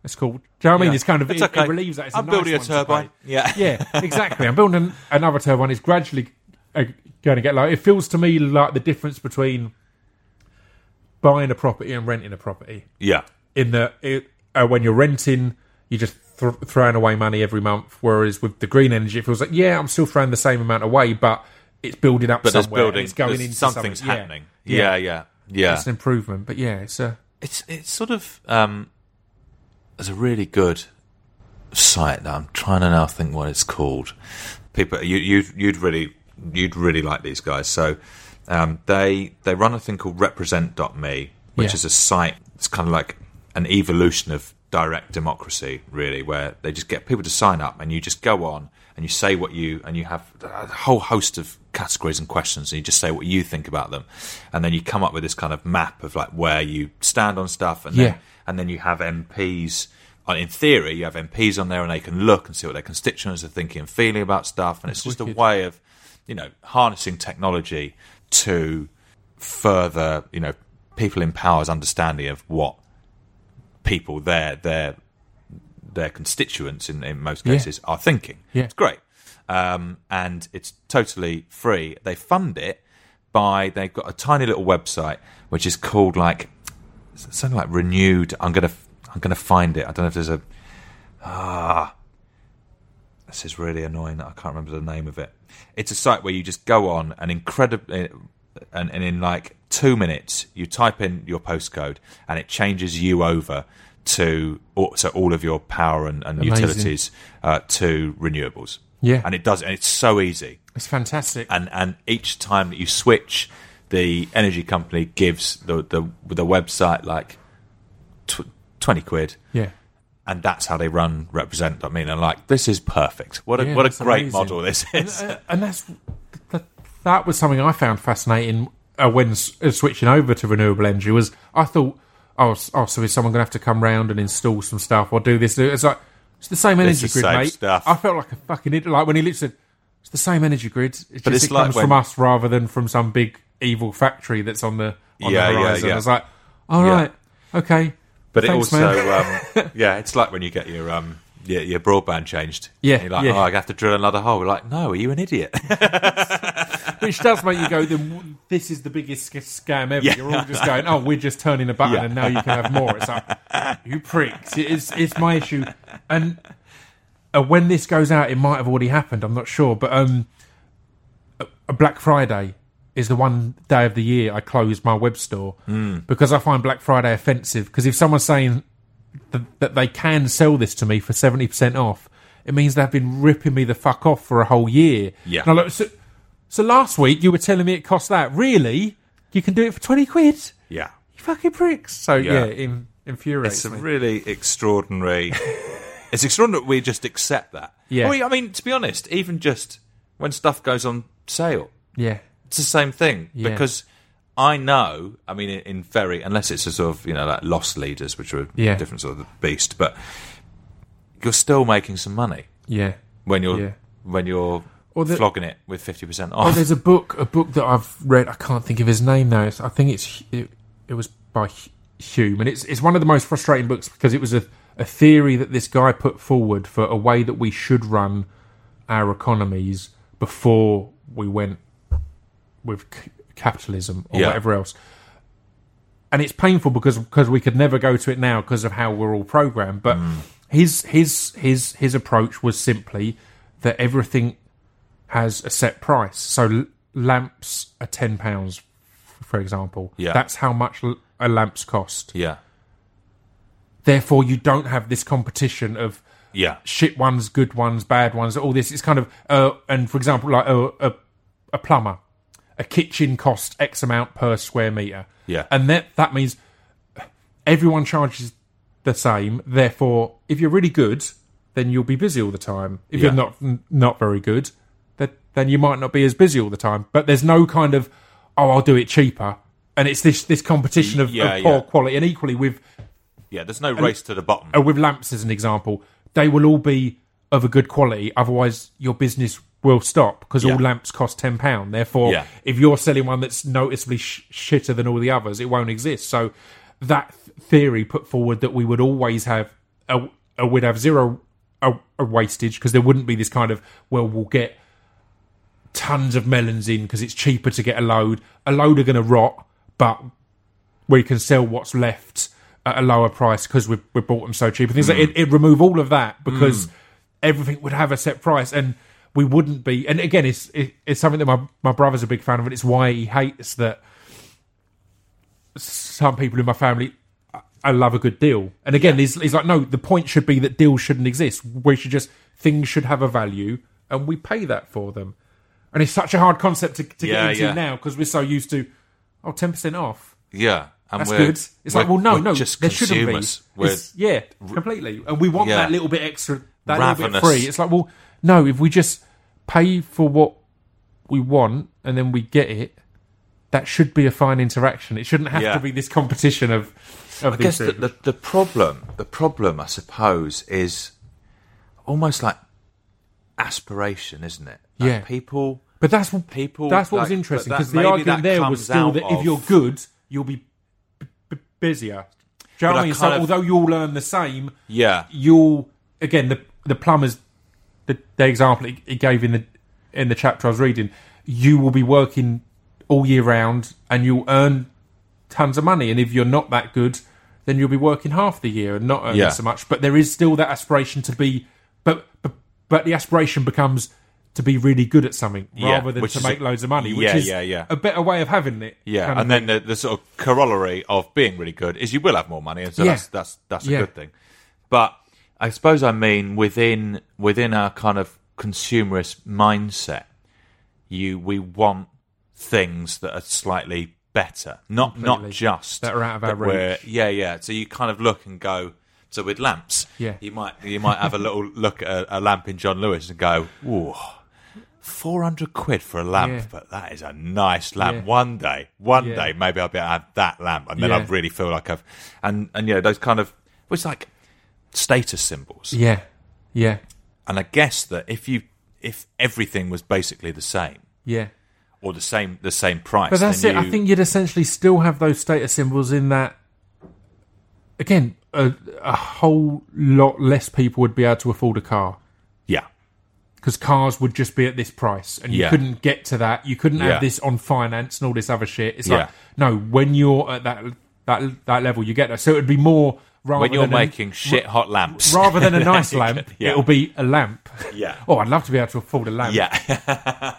it's cool. Do you know what I mean? It's kind of
It's
it,
okay.
it relieves that. It's
I'm
a
building a turbine. Yeah.
yeah, exactly. I'm building an- another turbine. It's gradually uh, going to get like It feels to me like the difference between buying a property and renting a property.
Yeah.
In the it, uh, when you're renting, you're just th- throwing away money every month. Whereas with the green energy, it feels like yeah, I'm still throwing the same amount away, but it's building up
But there's
somewhere.
building.
It's going into
something's
something. Yeah.
happening. Yeah. Yeah. Yeah.
It's an improvement, but yeah, it's a
It's it's sort of um, there's a really good site that I'm trying to now think what it's called. People, you you you'd really you'd really like these guys. So um, they they run a thing called Represent.me, which
Yeah.
is a site. It's kind of like an evolution of direct democracy, really, where they just get people to sign up, and you just go on and you say what you and you have a whole host of categories and questions, and you just say what you think about them, and then you come up with this kind of map of like where you stand on stuff, and
Yeah.
then and then you have MPs. In theory, you have MPs on there, and they can look and see what their constituents are thinking and feeling about stuff, and it's just
wicked.
a way of, you know, harnessing technology to further, you know, people in power's understanding of what people their their their constituents in, in most
Yeah.
cases are thinking.
Yeah.
It's great. Um, and it's totally free. They fund it by they've got a tiny little website which is called like something like renewed. I'm gonna I'm gonna find it. I don't know if there's a ah. This is really annoying. I can't remember the name of it. It's a site where you just go on and incredibly and, and in like two minutes. You type in your postcode, and it changes you over to all- so all of your power and, and utilities uh, to renewables.
Yeah.
and it does, and it's so easy.
It's fantastic.
And and each time that you switch, the energy company gives the the the website like tw- twenty quid
yeah.
And that's how they run represent. I mean, and like this is perfect. What a
Yeah,
what a great
amazing.
model this is.
Uh, and that's that, that was something I found fascinating uh, when uh, switching over to renewable energy. Was I thought, oh, oh, so is someone going to have to come round and install some stuff or do this? It's like it's the same energy
the
grid,
same
mate.
stuff.
I felt like a fucking idiot. Like when he literally said, it's the same energy grid. It's just
it's
it
like
comes
when-
from us rather than from some big evil factory that's on the on
Yeah,
the
yeah,
horizon.
yeah.
I was like, all
Yeah.
right, okay.
But
Thanks,
it also, um, yeah, it's like when you get your um your, your broadband changed.
Yeah,
you're like,
yeah.
oh, I have to drill another hole. We're like, no, are you an idiot?
Which does make you go, then this is the biggest scam ever.
Yeah.
You're all just going, oh, we're just turning a button
Yeah.
and now you can have more. It's like, you pricks. It's, it's my issue. And uh, when this goes out, it might have already happened. I'm not sure. But um, Black Friday is the one day of the year I close my web store hmm. because I find Black Friday offensive. Because if someone's saying that, that they can sell this to me for 70% off, it means they've been ripping me the fuck off for a whole year.
Yeah.
I'm so, so last week you were telling me it cost that. Really? You can do it for 20 quid?
yeah.
You fucking pricks. So, yeah,
Yeah.
in, infuriates
It's a
me.
really extraordinary. it's extraordinary we just accept that.
Yeah.
I mean, to be honest, even just when stuff goes on sale,
yeah.
It's the same thing
Yeah.
because I know. I mean, in, in very unless it's a sort of you know like loss leaders, which are a different sort of beast, but you're still making some money
Yeah.
when you're
Yeah.
when you're
Or the-
flogging it with fifty percent
Oh,
off.
there's a book, a book that I've read. I can't think of his name now. It's, I think it's it, it was by Hume, and it's it's one of the most frustrating books because it was a a theory that this guy put forward for a way that we should run our economies before we went with c- capitalism or
Yeah.
whatever else. And it's painful because because we could never go to it now because of how we're all programmed. But his his his his approach was simply that everything has a set price. So l- lamps are ten pounds, for example.
Yeah.
that's how much l- a lamps cost.
yeah,
Therefore, you don't have this competition of
yeah,
shit ones, good ones, bad ones. All this is kind of uh, and for example, like a, a a plumber, a kitchen cost X amount per square meter.
Yeah.
and that that means everyone charges the same. Therefore, if you're really good, then you'll be busy all the time. If you're not not very good, that then you might not be as busy all the time. But there's no kind of oh, I'll do it cheaper, and it's this this competition of,
Yeah,
of poor
yeah.
quality. And equally with
yeah. There's no race to the bottom.
uh, with lamps as an example, they will all be of a good quality. Otherwise, your business will stop because all lamps cost ten pound. Therefore,
Yeah.
if you're selling one that's noticeably sh- shitter than all the others, it won't exist. So that th- theory put forward that we would always have a, a we'd have zero a, a wastage because there wouldn't be this kind of well we'll get tons of melons in because it's cheaper to get a load. A load are going to rot, but we can sell what's left at a lower price because we we bought them so cheap. And things like mm. it, it remove all of that because mm. everything would have a set price and we wouldn't be. And again, it's it, it's something that my my brother's a big fan of, and it's why he hates that some people in my family. I love a good deal, and again, he's, he's like, no. The point should be that deals shouldn't exist. We should just things should have a value, and we pay that for them. And it's such a hard concept to, to
Yeah,
get into
yeah.
now because we're so used to, oh, 10 percent off.
Yeah, and
That's
we're,
good. It's like, well, no, no,
just
there shouldn't be. Yeah, completely. And we want
Yeah.
that little bit extra, that little bit free. It's like, well, no, if we just pay for what we want and then we get it, that should be a fine interaction. It shouldn't have
Yeah.
to be this competition of of
I guess the, the, the problem, the problem, I suppose, is almost like aspiration, isn't it? Like
Yeah.
people.
But that's what
people,
That's what was interesting because the argument there was still that if you're good, you'll be b- b- busier. Do you know what I
I
mean? So
of-
although you'll earn the same,
Yeah,
you'll again the the plumbers the, the example he, he gave in the in the chapter I was reading, you will be working all year round and you'll earn tons of money. And if you're not that good, then you'll be working half the year and not earning
Yeah.
so much. But there is still that aspiration to be, but but, but the aspiration becomes to be really good at something
Yeah,
rather than to make
a-
loads of money, which
yeah,
is
yeah, yeah.
a better way of having it.
Yeah,
kind of
and then the, the sort of corollary of being really good is you will have more money, and so
Yeah.
that's that's that's a
Yeah.
good thing. But I suppose I mean within within our kind of consumerist mindset, you we want things that are slightly better, not not just
That are out of our
we're- Yeah, yeah. So you kind of look and go. So with lamps,
Yeah.
you might you might have a little look at a, a lamp in John Lewis and go, "Ooh, four hundred quid for a lamp,
Yeah.
but that is a nice lamp.
Yeah.
One day, one
Yeah.
day, maybe I'll be able to have that lamp, and then I really feel like I've and and you know those kind of it's like status symbols.
Yeah, yeah,
And I guess that if you if everything was basically the same
yeah.
or the same the same price,
But that's it.
you-
I think you'd essentially still have those status symbols in that. Again, a, a whole lot less people would be able to afford a car
yeah,
because cars would just be at this price, and you
Yeah.
couldn't get to that. You couldn't have this on finance and all this other shit. It's
Yeah.
like no, when you're at that that that level, you get that. So it'd be more rather
when you're
than a-
making shit hot lamps,
rather than a nice lamp,
yeah.
it'll be a lamp.
Yeah.
Oh, I'd love to be able to afford a lamp.
Yeah,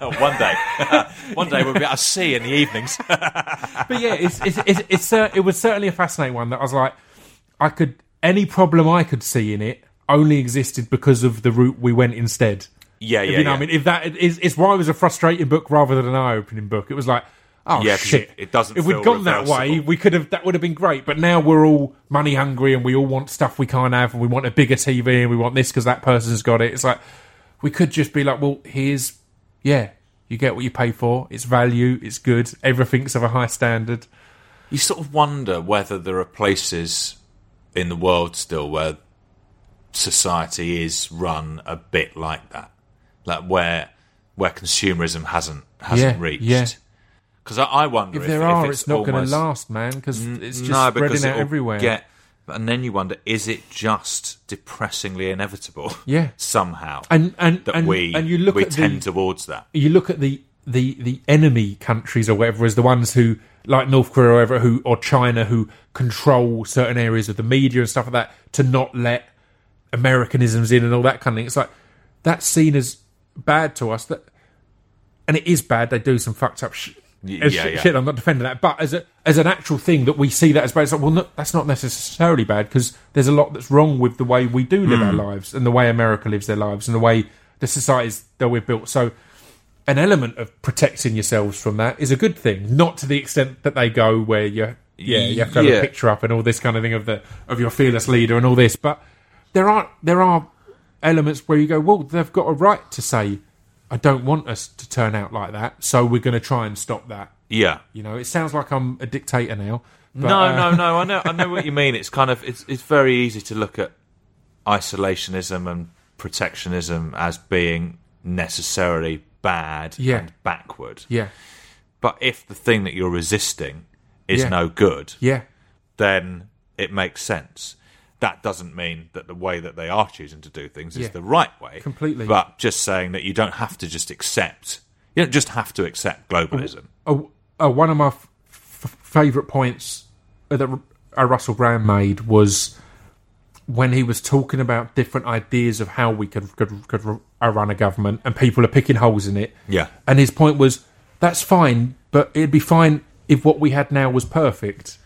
one day, one day we'll be able to see in the evenings.
but yeah, it's it's it's, it's uh, it was certainly a fascinating one that I was like, I could any problem I could see in it only existed because of the route we went instead.
yeah, yeah,
you know,
yeah.
I mean, if that is, it's why it was a frustrating book rather than an eye-opening book. It was like, oh
Yeah,
shit,
it- it doesn't
If we'd gone that way, we could have. That would have been great. But now we're all money hungry and we all want stuff we can't have, and we want a bigger TV and we want this because that person's got it. It's like we could just be like, well, here's yeah, you get what you pay for. It's value. It's good. Everything's of a high standard.
you sort of wonder whether there are places in the world still where society is run a bit like that, like where where consumerism hasn't hasn't
Yeah,
reached.
yeah.
Because I, I wonder
If
if,
there
if
are,
it's,
it's, not going to last, man, because it's just
no,
spreading out everywhere.
Get, and then you wonder: is it just depressingly inevitable?
Yeah.
somehow
and and
that
and,
we
and you look
we
at
tend
the,
towards that.
you look at the the the enemy countries or whatever as the ones who like North Korea or whatever who or China who control certain areas of the media and stuff like that to not let Americanisms in and all that kind of thing. It's like that's seen as bad to us. That and it is bad. They do some fucked up sh-
yeah,
shit,
yeah.
shit. I'm not defending that, but as a as an actual thing that we see that as bad, it's like, well, no, that's not necessarily bad because there's a lot that's wrong with the way we do live
Hmm.
our lives and the way America lives their lives and the way the societies that we've built. So, an element of protecting yourselves from that is a good thing, not to the extent that they go where you yeah you have to have
Yeah.
a picture up and all this kind of thing of the of your fearless leader and all this, but there are there are elements where you go, well, they've got a right to say. I don't want us to turn out like that, so we're going to try and stop that.
Yeah.
You know, it sounds like I'm a dictator now. But,
no,
uh,
no, no. I know, I know what you mean. It's kind of it's it's very easy to look at isolationism and protectionism as being necessarily bad
Yeah.
and backward.
Yeah,
But if the thing that you're resisting is
Yeah.
no good,
yeah,
then it makes sense. That doesn't mean that the way that they are choosing to do things is
Yeah.
the right way.
Completely.
But just saying that you don't have to just accept, you don't just have to accept globalism.
oh, oh, one of my f- f- favourite points that R- uh, Russell Brand made was when he was talking about different ideas of how we could could, could r- uh, run a government, and people are picking holes in it.
Yeah.
and his point was that's fine, but it'd be fine if what we had now was perfect.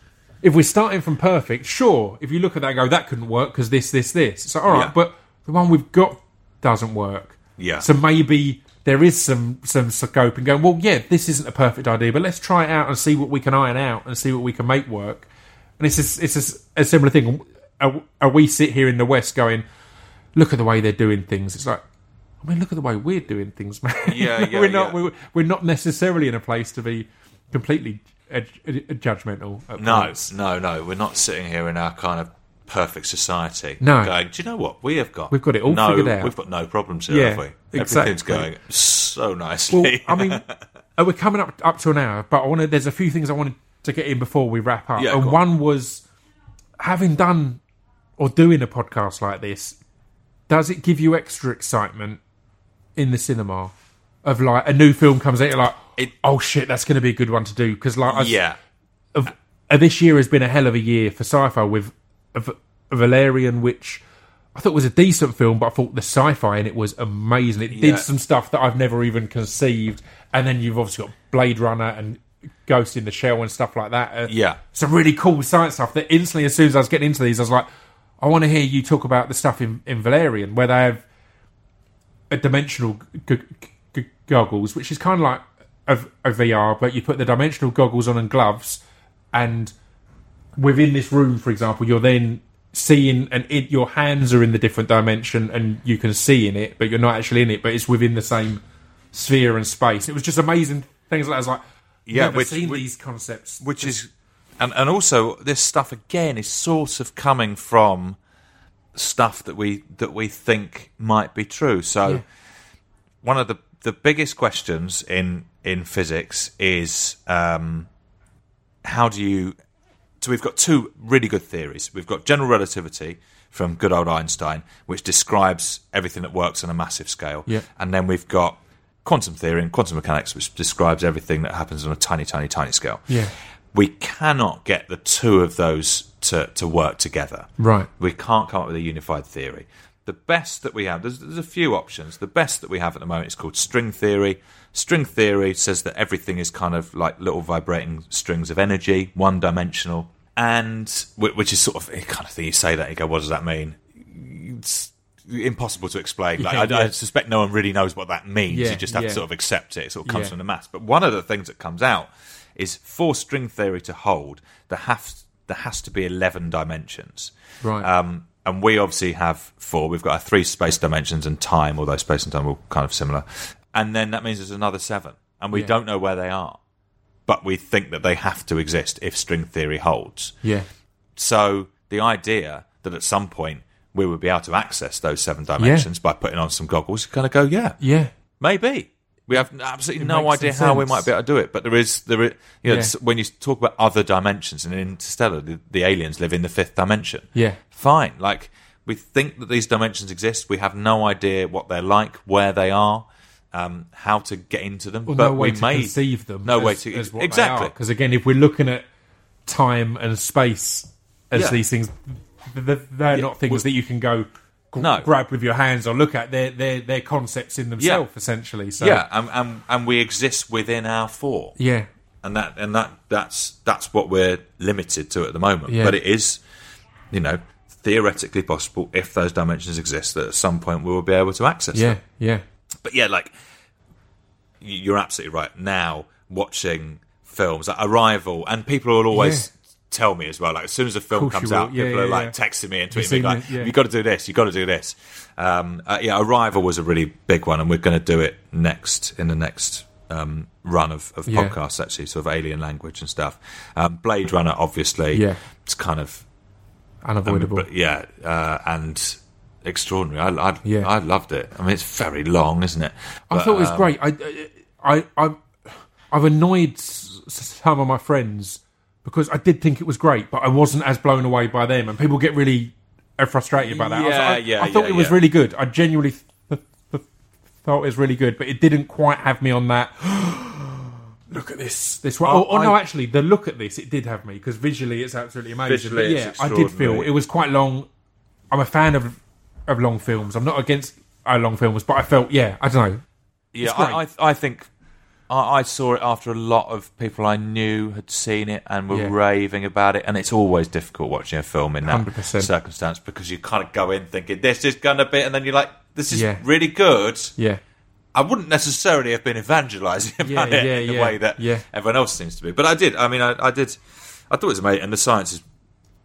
If we're starting from perfect, sure. If you look at that and go, that couldn't work because this, this, this. So, all right,
Yeah.
but the one we've got doesn't work.
Yeah.
So maybe there is some some scope and going. Well, yeah, this isn't a perfect idea, but let's try it out and see what we can iron out and see what we can make work. And it's a, it's a, a similar thing. Are, are we sit here in the West going, look at the way they're doing things? It's like, I mean, look at the way we're doing things, man.
Yeah, yeah,
we're not
yeah.
we're, we're not necessarily in a place to be completely uh, judgmental. At
No,
points.
no, no. We're not sitting here in our kind of perfect society.
No.
Going, do you know what? We have got.
We've got it all
no,
figured out.
We've got no problems here,
Yeah,
have we?
exactly.
Everything's going so nicely.
Well, I mean, uh, we're coming up up to an hour, but I wanted. There's a few things I wanted to get in before we wrap up,
Yeah,
and
on.
one was having done or doing a podcast like this. Does it give you extra excitement in the cinema of like a new film comes out? You're like,
It-
oh shit, that's going to be a good one to do because like I,
yeah.
of, uh, this year has been a hell of a year for sci-fi with a Valerian, which I thought was a decent film, but I thought the sci-fi in it was amazing. It
Yeah.
did some stuff that I've never even conceived. And then you've obviously got Blade Runner and Ghost in the Shell and stuff like that. Uh,
Yeah.
some really cool science stuff that instantly, as soon as I was getting into these, I was like, I want to hear you talk about the stuff in, in Valerian where they have a dimensional g- g- g- goggles, which is kind of like a VR, but you put the dimensional goggles on and gloves, and within this room, for example, you're then seeing and it, your hands are in the different dimension and you can see in it, but you're not actually in it, but it's within the same sphere and space. It was just amazing things like that. I was like,
Yeah, which-
seen
which-
these concepts.
which is and and also this stuff again is sort of coming from stuff that we that we think might be true so
Yeah.
one of the the biggest questions in in physics is um how do you so we've got two really good theories we've got general relativity from good old Einstein which describes everything that works on a massive scale
Yeah.
and then we've got quantum theory and quantum mechanics which describes everything that happens on a tiny tiny tiny scale
Yeah.
we cannot get the two of those to, to work together.
Right.
We can't come up with a unified theory. The best that we have, there's, there's a few options. The best that we have at the moment is called string theory. String theory says that everything is kind of like little vibrating strings of energy, one dimensional, and which is sort of kind of thing you say that you go, what does that mean? It's impossible to explain. Like,
Yeah,
I, I suspect no one really knows what that means.
Yeah,
you just have
yeah.
to sort of accept it. It sort of comes
Yeah.
from the maths. But one of the things that comes out is for string theory to hold, there have there has to be eleven dimensions.
Right.
Um, and we obviously have four. We've got our three space dimensions and time, although space and time are kind of similar. And then that means there's another seven, and we
Yeah.
don't know where they are, but we think that they have to exist if string theory holds.
Yeah.
So the idea that at some point we would be able to access those seven dimensions by putting on some goggles, you kind of go, yeah,
Yeah.
Maybe we have absolutely
It
no idea how we might be able to do it, but there is there is you know
Yeah.
when you talk about other dimensions and in Interstellar, the, the aliens live in the fifth dimension.
Yeah.
fine. Like we think that these dimensions exist. We have no idea what they're like, where they are, um, how to get into them.
Well,
but
no way
we
to
may
conceive them.
No
as,
way to
as what
exactly.
Because again, if we're looking at time and space as
Yeah.
these things, th- th- they're not things
well-
that you can go g-
No.
grab with your hands or look at. They're they're, they're concepts in themselves, essentially. So
Yeah, and, and and we exist within our four.
yeah,
and that and that that's that's what we're limited to at the moment.
Yeah.
But it is, you know, theoretically possible if those dimensions exist that at some point we will be able to access
yeah,
them.
yeah,
But yeah, like you're absolutely right. Now watching films like Arrival, and people will always. Tell me as well. Like as soon as a film comes out,
Yeah,
people
yeah,
are like
yeah.
texting me and tweeting me like,
yeah.
"You got to do this. You got to do this." Um, uh, yeah, Arrival was a really big one, and we're going to do it next in the next um, run of, of
Yeah.
podcasts. Actually, sort of alien language and stuff. Um, Blade Runner, obviously,
Yeah.
it's kind of
unavoidable.
but yeah, uh, and extraordinary. I, I,
Yeah.
I loved it. I mean, it's very long, isn't it?
I thought it was
um,
great. I, I, I, I've annoyed some of my friends because I did think it was great, but I wasn't as blown away by them, and people get really uh, frustrated about that. I
Yeah,
like, I,
yeah,
I thought
yeah,
it was
yeah.
really good. I genuinely th- th- thought it was really good, but it didn't quite have me on that. look at this, this one.
Oh,
Oh, oh, no,
I-
actually, the look at this it did have me because visually it's absolutely amazing.
Visually
but yeah, I did feel it was quite long. I'm a fan of of long films. I'm not against uh, long films, but I felt yeah, I don't know.
Yeah, I, I, I think I, I saw it after a lot of people I knew had seen it and were
Yeah.
raving about it. And it's always difficult watching a film in that
100%.
circumstance because you kind of go in thinking this is going to be, and then you're like, this is
Yeah.
really good.
Yeah,
I wouldn't necessarily have been evangelising about
Yeah,
it in the way that
yeah.
everyone else seems to be. But I did. I mean, I, I did. I thought it was amazing, and the science is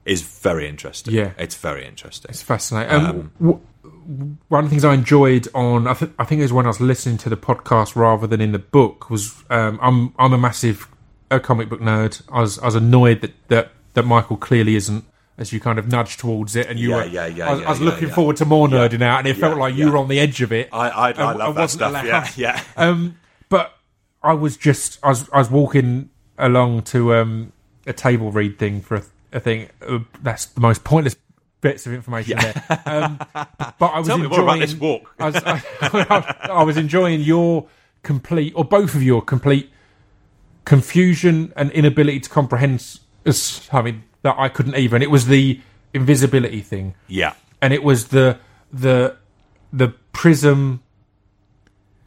is very interesting.
Yeah.
it's very interesting.
It's fascinating. Um, w- w- one of the things I enjoyed on, I, th- I think it was when I was listening to the podcast rather than in the book, was um, I'm I'm a massive uh, comic book nerd. I was I was annoyed that, that that Michael clearly isn't, as you kind of nudged towards it, and you
Yeah,
were
yeah, yeah,
I was,
yeah,
I was
yeah,
looking
yeah.
forward to more nerding out, and it felt like you were on the edge of it.
I I, I
I-
love that stuff.
allowed.
Yeah, yeah.
Um, but I was just I was I was walking along to um, a table read thing for a, a think Uh, that's the most pointless bits of information there. Um, but I was
Tell me
enjoying,
more about this walk.
I was, I, I was enjoying your complete, or both of your complete confusion and inability to comprehend something that I couldn't even. It was the invisibility thing
Yeah.
and it was the the the prism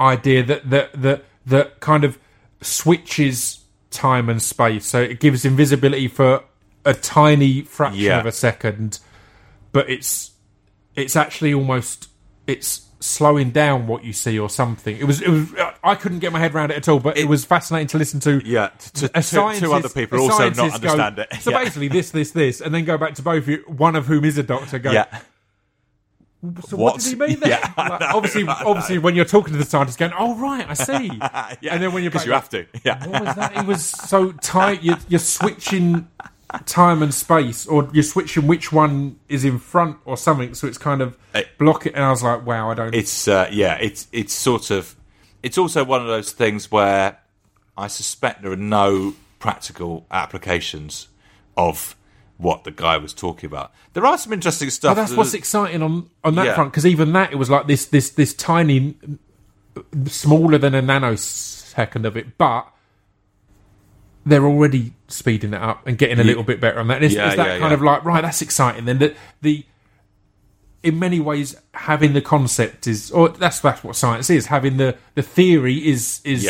idea that that that that kind of switches time and space. So it gives invisibility for a tiny fraction
Yeah.
of a second, but it's it's actually almost it's slowing down what you see or something. It was it was I couldn't get my head around it at all, but it, was fascinating to listen to.
Yeah, to,
A
to, two other people also not
scientist go-
understand it.
So basically, this, this, this, and then go back to both of you, one of whom is a doctor. Go,
yeah.
so what,
What?
did he mean there?
Yeah,
Like,
know,
obviously, obviously, when you're talking to the scientist, going, "Oh right, I see,"
yeah.
and then when you're
because you have to. Yeah.
what was that? It was so tight. You're, you're switching time and space, or you're switching which one is in front or something. So it's kind of block it. And I was like, "Wow, I don't."
It's uh, yeah, it's it's sort of it's also one of those things where I suspect there are no practical applications of what the guy was talking about. There are some interesting stuff.
But that's what's exciting on on that
Yeah.
front because even that it was like this this this tiny, smaller than a nanosecond of it, but they're already speeding it up and getting a little bit better on that. And it's,
Yeah,
it's that
yeah,
kind
yeah.
of like right, that's exciting. Then the the in many ways having the concept is or that's that's what science is. Having the the theory is is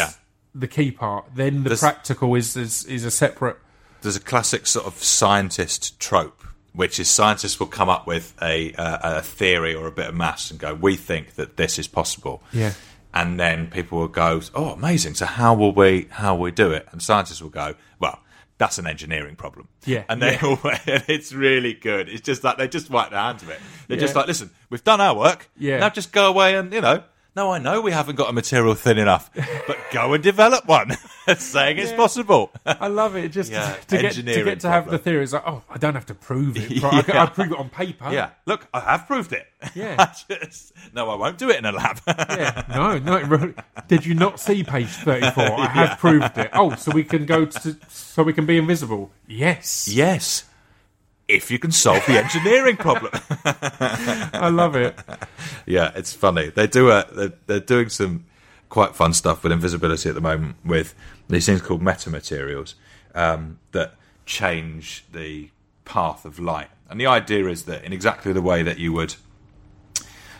the key part. Then the
There's-
practical is, is is a separate.
there's a classic sort of scientist trope, which is scientists will come up with a, a, a theory or a bit of maths and go, "We think that this is possible."
Yeah.
And then people will go, "Oh, amazing! So how will we how will we do it?" And scientists will go, "Well, that's an engineering problem."
Yeah,
And they
yeah.
all, it's really good. It's just like they just wipe their hands of it. They're just like, "Listen, we've done our work.
Yeah.
Now just go away and you know." No, I know we haven't got a material thin enough, but go and develop one. saying it's possible.
I love it. Just
Yeah,
to, get, to get to have
problem.
the theory. It's like, oh, I don't have to prove it. Right? I, can, I prove it on paper.
Yeah, look, I have proved it.
Yeah.
I just, no, I won't do it in a lab.
Yeah. No, no. Did you not see page thirty-four? I have proved it. Oh, so we can go to, so we can be invisible. Yes.
yes, if you can solve the engineering problem.
I love it.
Yeah, it's funny. They do a, they're, they're doing some quite fun stuff with invisibility at the moment with these things called metamaterials um, that change the path of light. And the idea is that in exactly the way that you would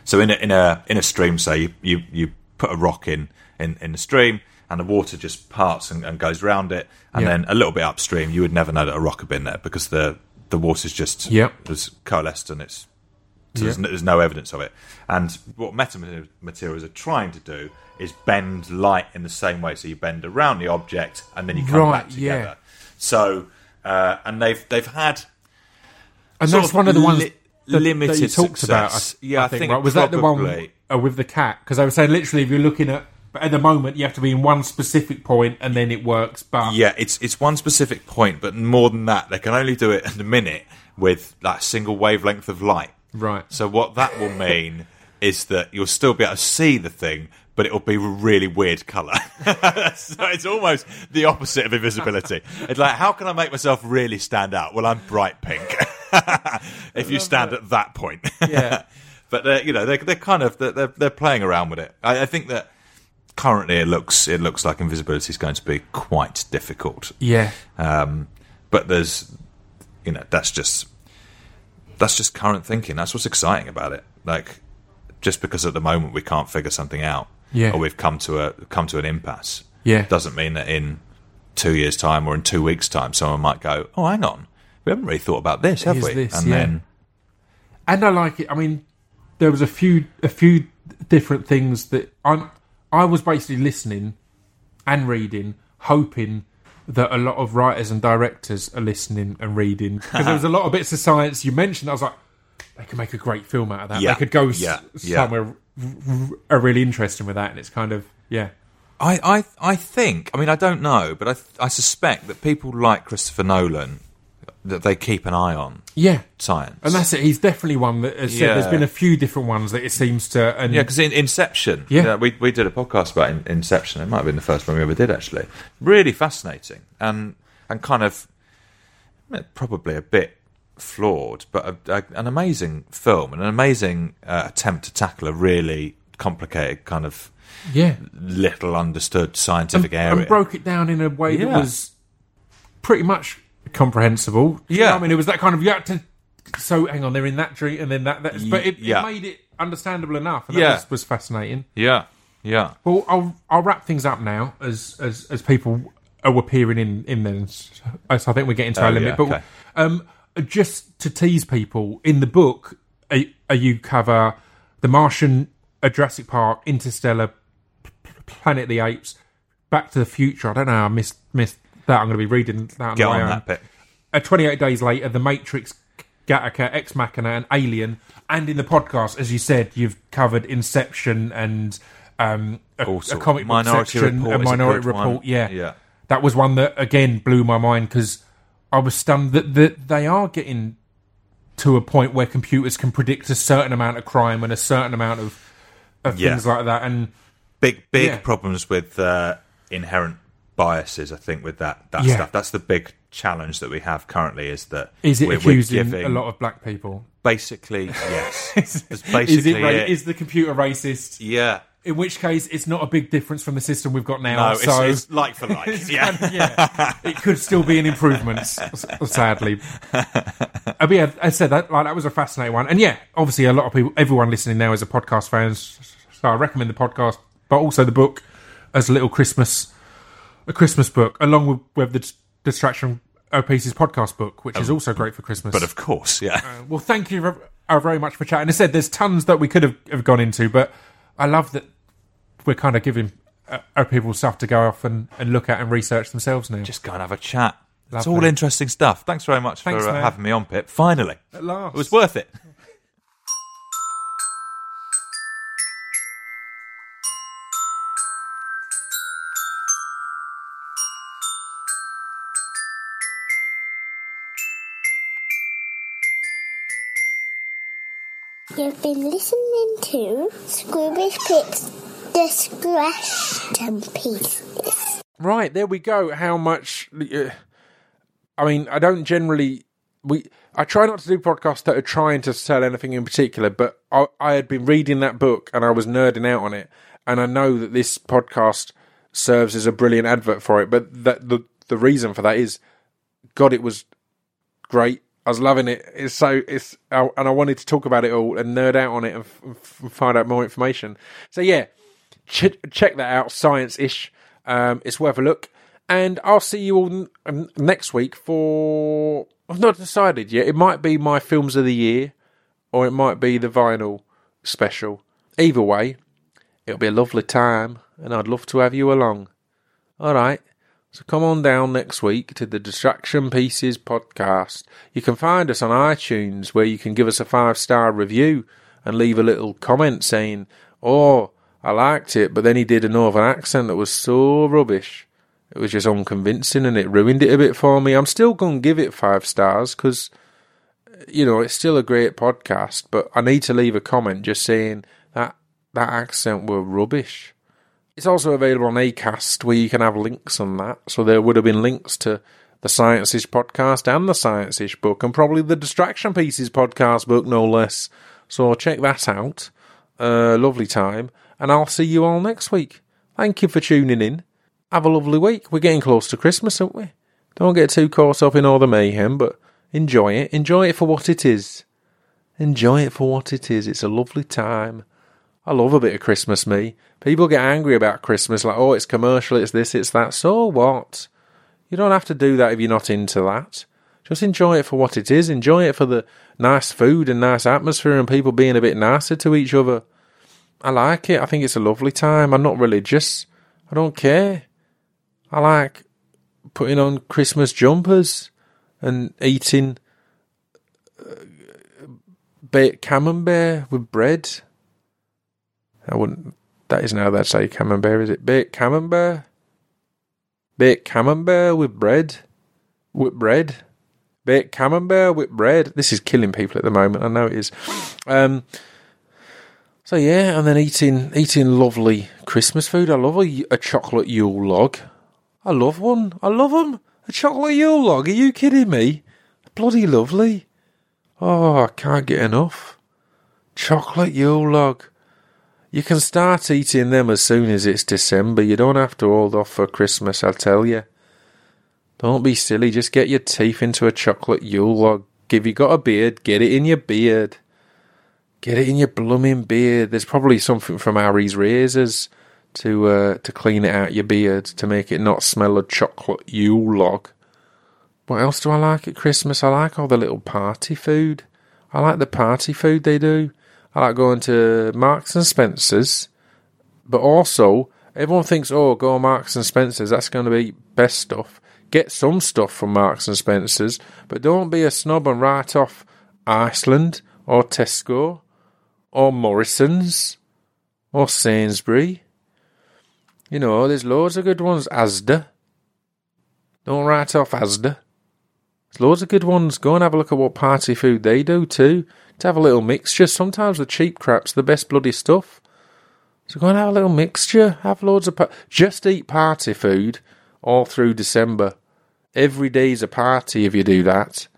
So in a in a in a stream, say you you, you put a rock in, in in the stream, and the water just parts and, and goes round it, and
Yeah.
then a little bit upstream, you would never know that a rock had been there because the the water's just
Yep.
was coalesced and it's so
Yeah.
there's, no, there's no evidence of it. And what metamaterials are trying to do is bend light in the same way. So you bend around the object and then you come
Right,
back together.
yeah.
So uh, and they've they've had
And that's
of
one of the ones
li-
that,
limited
that you talked about. I.
Yeah, I
think,
think
right? was that the one
probably-
uh, with the cat? Because I was saying literally, if you're looking at at the moment, you have to be in one specific point and then it works. But
Yeah, it's it's one specific point, but more than that, they can only do it in a minute with that single wavelength of light.
Right,
So what that will mean is that you'll still be able to see the thing, but it'll be a really weird colour. so it's almost the opposite of invisibility. It's like, how can I make myself really stand out? Well, I'm bright pink. if you stand at that point.
Yeah.
but they're, you know, they're, they're kind of they're, they're they're playing around with it. I, I think that currently it looks it looks like invisibility is going to be quite difficult.
yeah,
Um, but there's, you know, that's just that's just current thinking. That's what's exciting about it. Like, just because at the moment we can't figure something out,
Yeah.
or we've come to a come to an impasse,
Yeah.
doesn't mean that in two years' time or in two weeks' time, someone might go, "Oh, hang on, we haven't really thought about this, have
Here's
we?"
this,
and
yeah.
then,
and I like it. I mean, there was a few a few different things that I'm. I was basically listening and reading, hoping that a lot of writers and directors are listening and reading because there was a lot of bits of science you mentioned. I was like, they could make a great film out of that.
Yeah,
They could go s-
yeah, yeah.
somewhere r- r- are really interesting with that, and it's kind of yeah,
I, I, I think. I mean, I don't know, but I, I suspect that people like Christopher Nolan that they keep an eye on
yeah.
science,
And that's it. He's definitely one that has said
Yeah.
there's been a few different ones that it seems to. And
Yeah, because in Inception,
Yeah.
you know, we we did a podcast about in, Inception. It might have been the first one we ever did, actually. Really fascinating and and kind of eh, probably a bit flawed, but a, a, an amazing film and an amazing uh, attempt to tackle a really complicated kind of
yeah,
little understood scientific area.
and broke it down in a way that was pretty much comprehensible. You
Yeah.
know I mean, it was that kind of you had to so hang on, they're in that dream, and then that. That's, but it,
Yeah.
it made it understandable enough, and that
Yeah.
was, was fascinating.
Yeah, yeah.
Well, I'll I'll wrap things up now as as as people are appearing in in them. So I think we're getting to our
Oh,
limit.
yeah,
but
okay.
um, just to tease people, in the book, uh, you cover the Martian, uh, Jurassic Park, Interstellar, Planet of the Apes, Back to the Future. I don't know. I missed missed that. I'm going to be reading that. On
Get on
own.
that bit.
Uh, 28 days later, The Matrix, Gattaca, Ex Machina, and Alien. And in the podcast, as you said, you've covered Inception and um, a, a comic book
Minority
section,
Report
a
is a
Report. Yeah.
Yeah.
That was one that, again, blew my mind because I was stunned that, that they are getting to a point where computers can predict a certain amount of crime and a certain amount of, of
Yeah.
things like that. And
Big, big
Yeah.
problems with uh, inherent biases. I think with that that
Yeah.
stuff. That's the big challenge that we have currently. Is that
is it
we're, we're
accusing
giving
a lot of black people?
basically yes.
Is,
basically
it
it.
is the computer racist?
yeah.
In which case, it's not a big difference from the system we've got now.
No,
so
it's like for like. Yeah.
kind of- yeah. it could still be an improvement, sadly. Uh, but yeah, I said that like that was a fascinating one, and yeah, obviously a lot of people, everyone listening now is a podcast fan, so I recommend the podcast, but also the book as a little Christmas, a Christmas book, along with, with the Distraction Pieces podcast book, which is also great for Christmas.
But of course, yeah.
Well, thank you uh, very much for chatting. I said there's tons that we could have, have gone into, but I love that we're kind of giving uh, our people stuff to go off and, and look at and research themselves now.
Just go and have a chat. It's all interesting stuff. Thanks very much
Thanks,
for uh, having me on, Pip. Finally,
At last.
it was worth it.
You've been listening to Scroobius Pip's Distraction Pieces.
Right, there we go. How much? Uh, I mean, I don't generally. We I try not to do podcasts that are trying to sell anything in particular, but I, I had been reading that book and I was nerding out on it, and I know that this podcast serves as a brilliant advert for it. But that the the reason for that is, God, it was great. I was loving it. It's so it's and I wanted to talk about it all and nerd out on it and, f- find out more information. So yeah, ch- check that out. Science ish. Um, it's worth a look. And I'll see you all n- um, next week for. I've not decided yet. It might be my films of the year, or it might be the vinyl special. Either way, it'll be a lovely time, and I'd love to have you along. All right. So come on down next week to the Distraction Pieces podcast. You can find us on iTunes where you can give us a five star review and leave a little comment saying, Oh, I liked it, but then he did a northern accent that was so rubbish. It was just unconvincing and it ruined it a bit for me. I'm still going to give it five stars because, you know, it's still a great podcast, but I need to leave a comment just saying that that accent were rubbish. It's also available on Acast, where you can have links on that. So there would have been links to the Science Ish podcast and the Science Ish book, and probably the Distraction Pieces podcast book, no less. So check that out. Uh, lovely time, and I'll see you all next week. Thank you for tuning in. Have a lovely week. We're getting close to Christmas, aren't we? Don't get too caught up in all the mayhem, but enjoy it. Enjoy it for what it is. Enjoy it for what it is. It's a lovely time. I love a bit of Christmas, me. People get angry about Christmas, like, oh, it's commercial, it's this, it's that. So what? You don't have to do that if you're not into that. Just enjoy it for what it is. Enjoy it for the nice food and nice atmosphere and people being a bit nicer to each other. I like it. I think it's a lovely time. I'm not religious. I don't care. I like putting on Christmas jumpers and eating uh, baked camembert with bread. I wouldn't. That isn't how they say camembert, is it? Baked camembert. Baked camembert with bread. With bread. Baked camembert with bread. This is killing people at the moment. I know it is. Um. So yeah, and then eating eating lovely Christmas food. I love a, a chocolate Yule log. I love one. I love them. A chocolate Yule log. Are you kidding me? Bloody lovely. Oh, I can't get enough. Chocolate Yule log. You can start eating them as soon as it's December. You don't have to hold off for Christmas, I'll tell you. Don't be silly. Just get your teeth into a chocolate Yule log. If you got a beard, get it in your beard. Get it in your blooming beard. There's probably something from Harry's razors to uh, to clean it out your beard to make it not smell of chocolate Yule log. What else do I like at Christmas? I like all the little party food. I like the party food they do. I like going to Marks and Spencers, but also everyone thinks, oh, go Marks and Spencers. That's going to be best stuff. Get some stuff from Marks and Spencers, but don't be a snob and write off Iceland or Tesco or Morrison's or Sainsbury. You know, there's loads of good ones. Asda. Don't write off Asda. There's loads of good ones. Go and have a look at what party food they do too. To have a little mixture. Sometimes the cheap crap's the best bloody stuff. So go and have a little mixture. Have loads of. Pa- Just eat party food all through December. Every day's a party if you do that.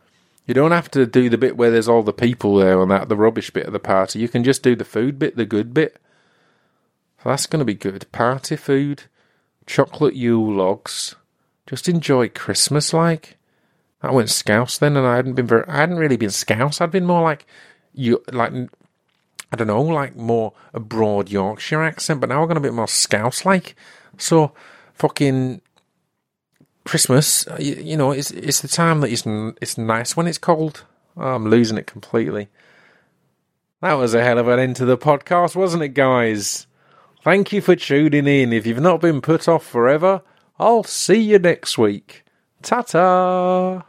You don't have to do the bit where there's all the people there and that, the rubbish bit of the party. You can just do the food bit, the good bit. So that's going to be good. Party food, chocolate Yule logs. Just enjoy Christmas like. I went scouse then, and I hadn't been very. I hadn't really been scouse. I'd been more like you, like I don't know, like more a broad Yorkshire accent. But now I've got a bit more scouse like. So fucking Christmas, uh, you, you know, it's it's the time that it's it's nice when it's cold. Oh, I'm losing it completely. That was a hell of an end to the podcast, wasn't it, guys? Thank you for tuning in. If you've not been put off forever, I'll see you next week. Ta ta!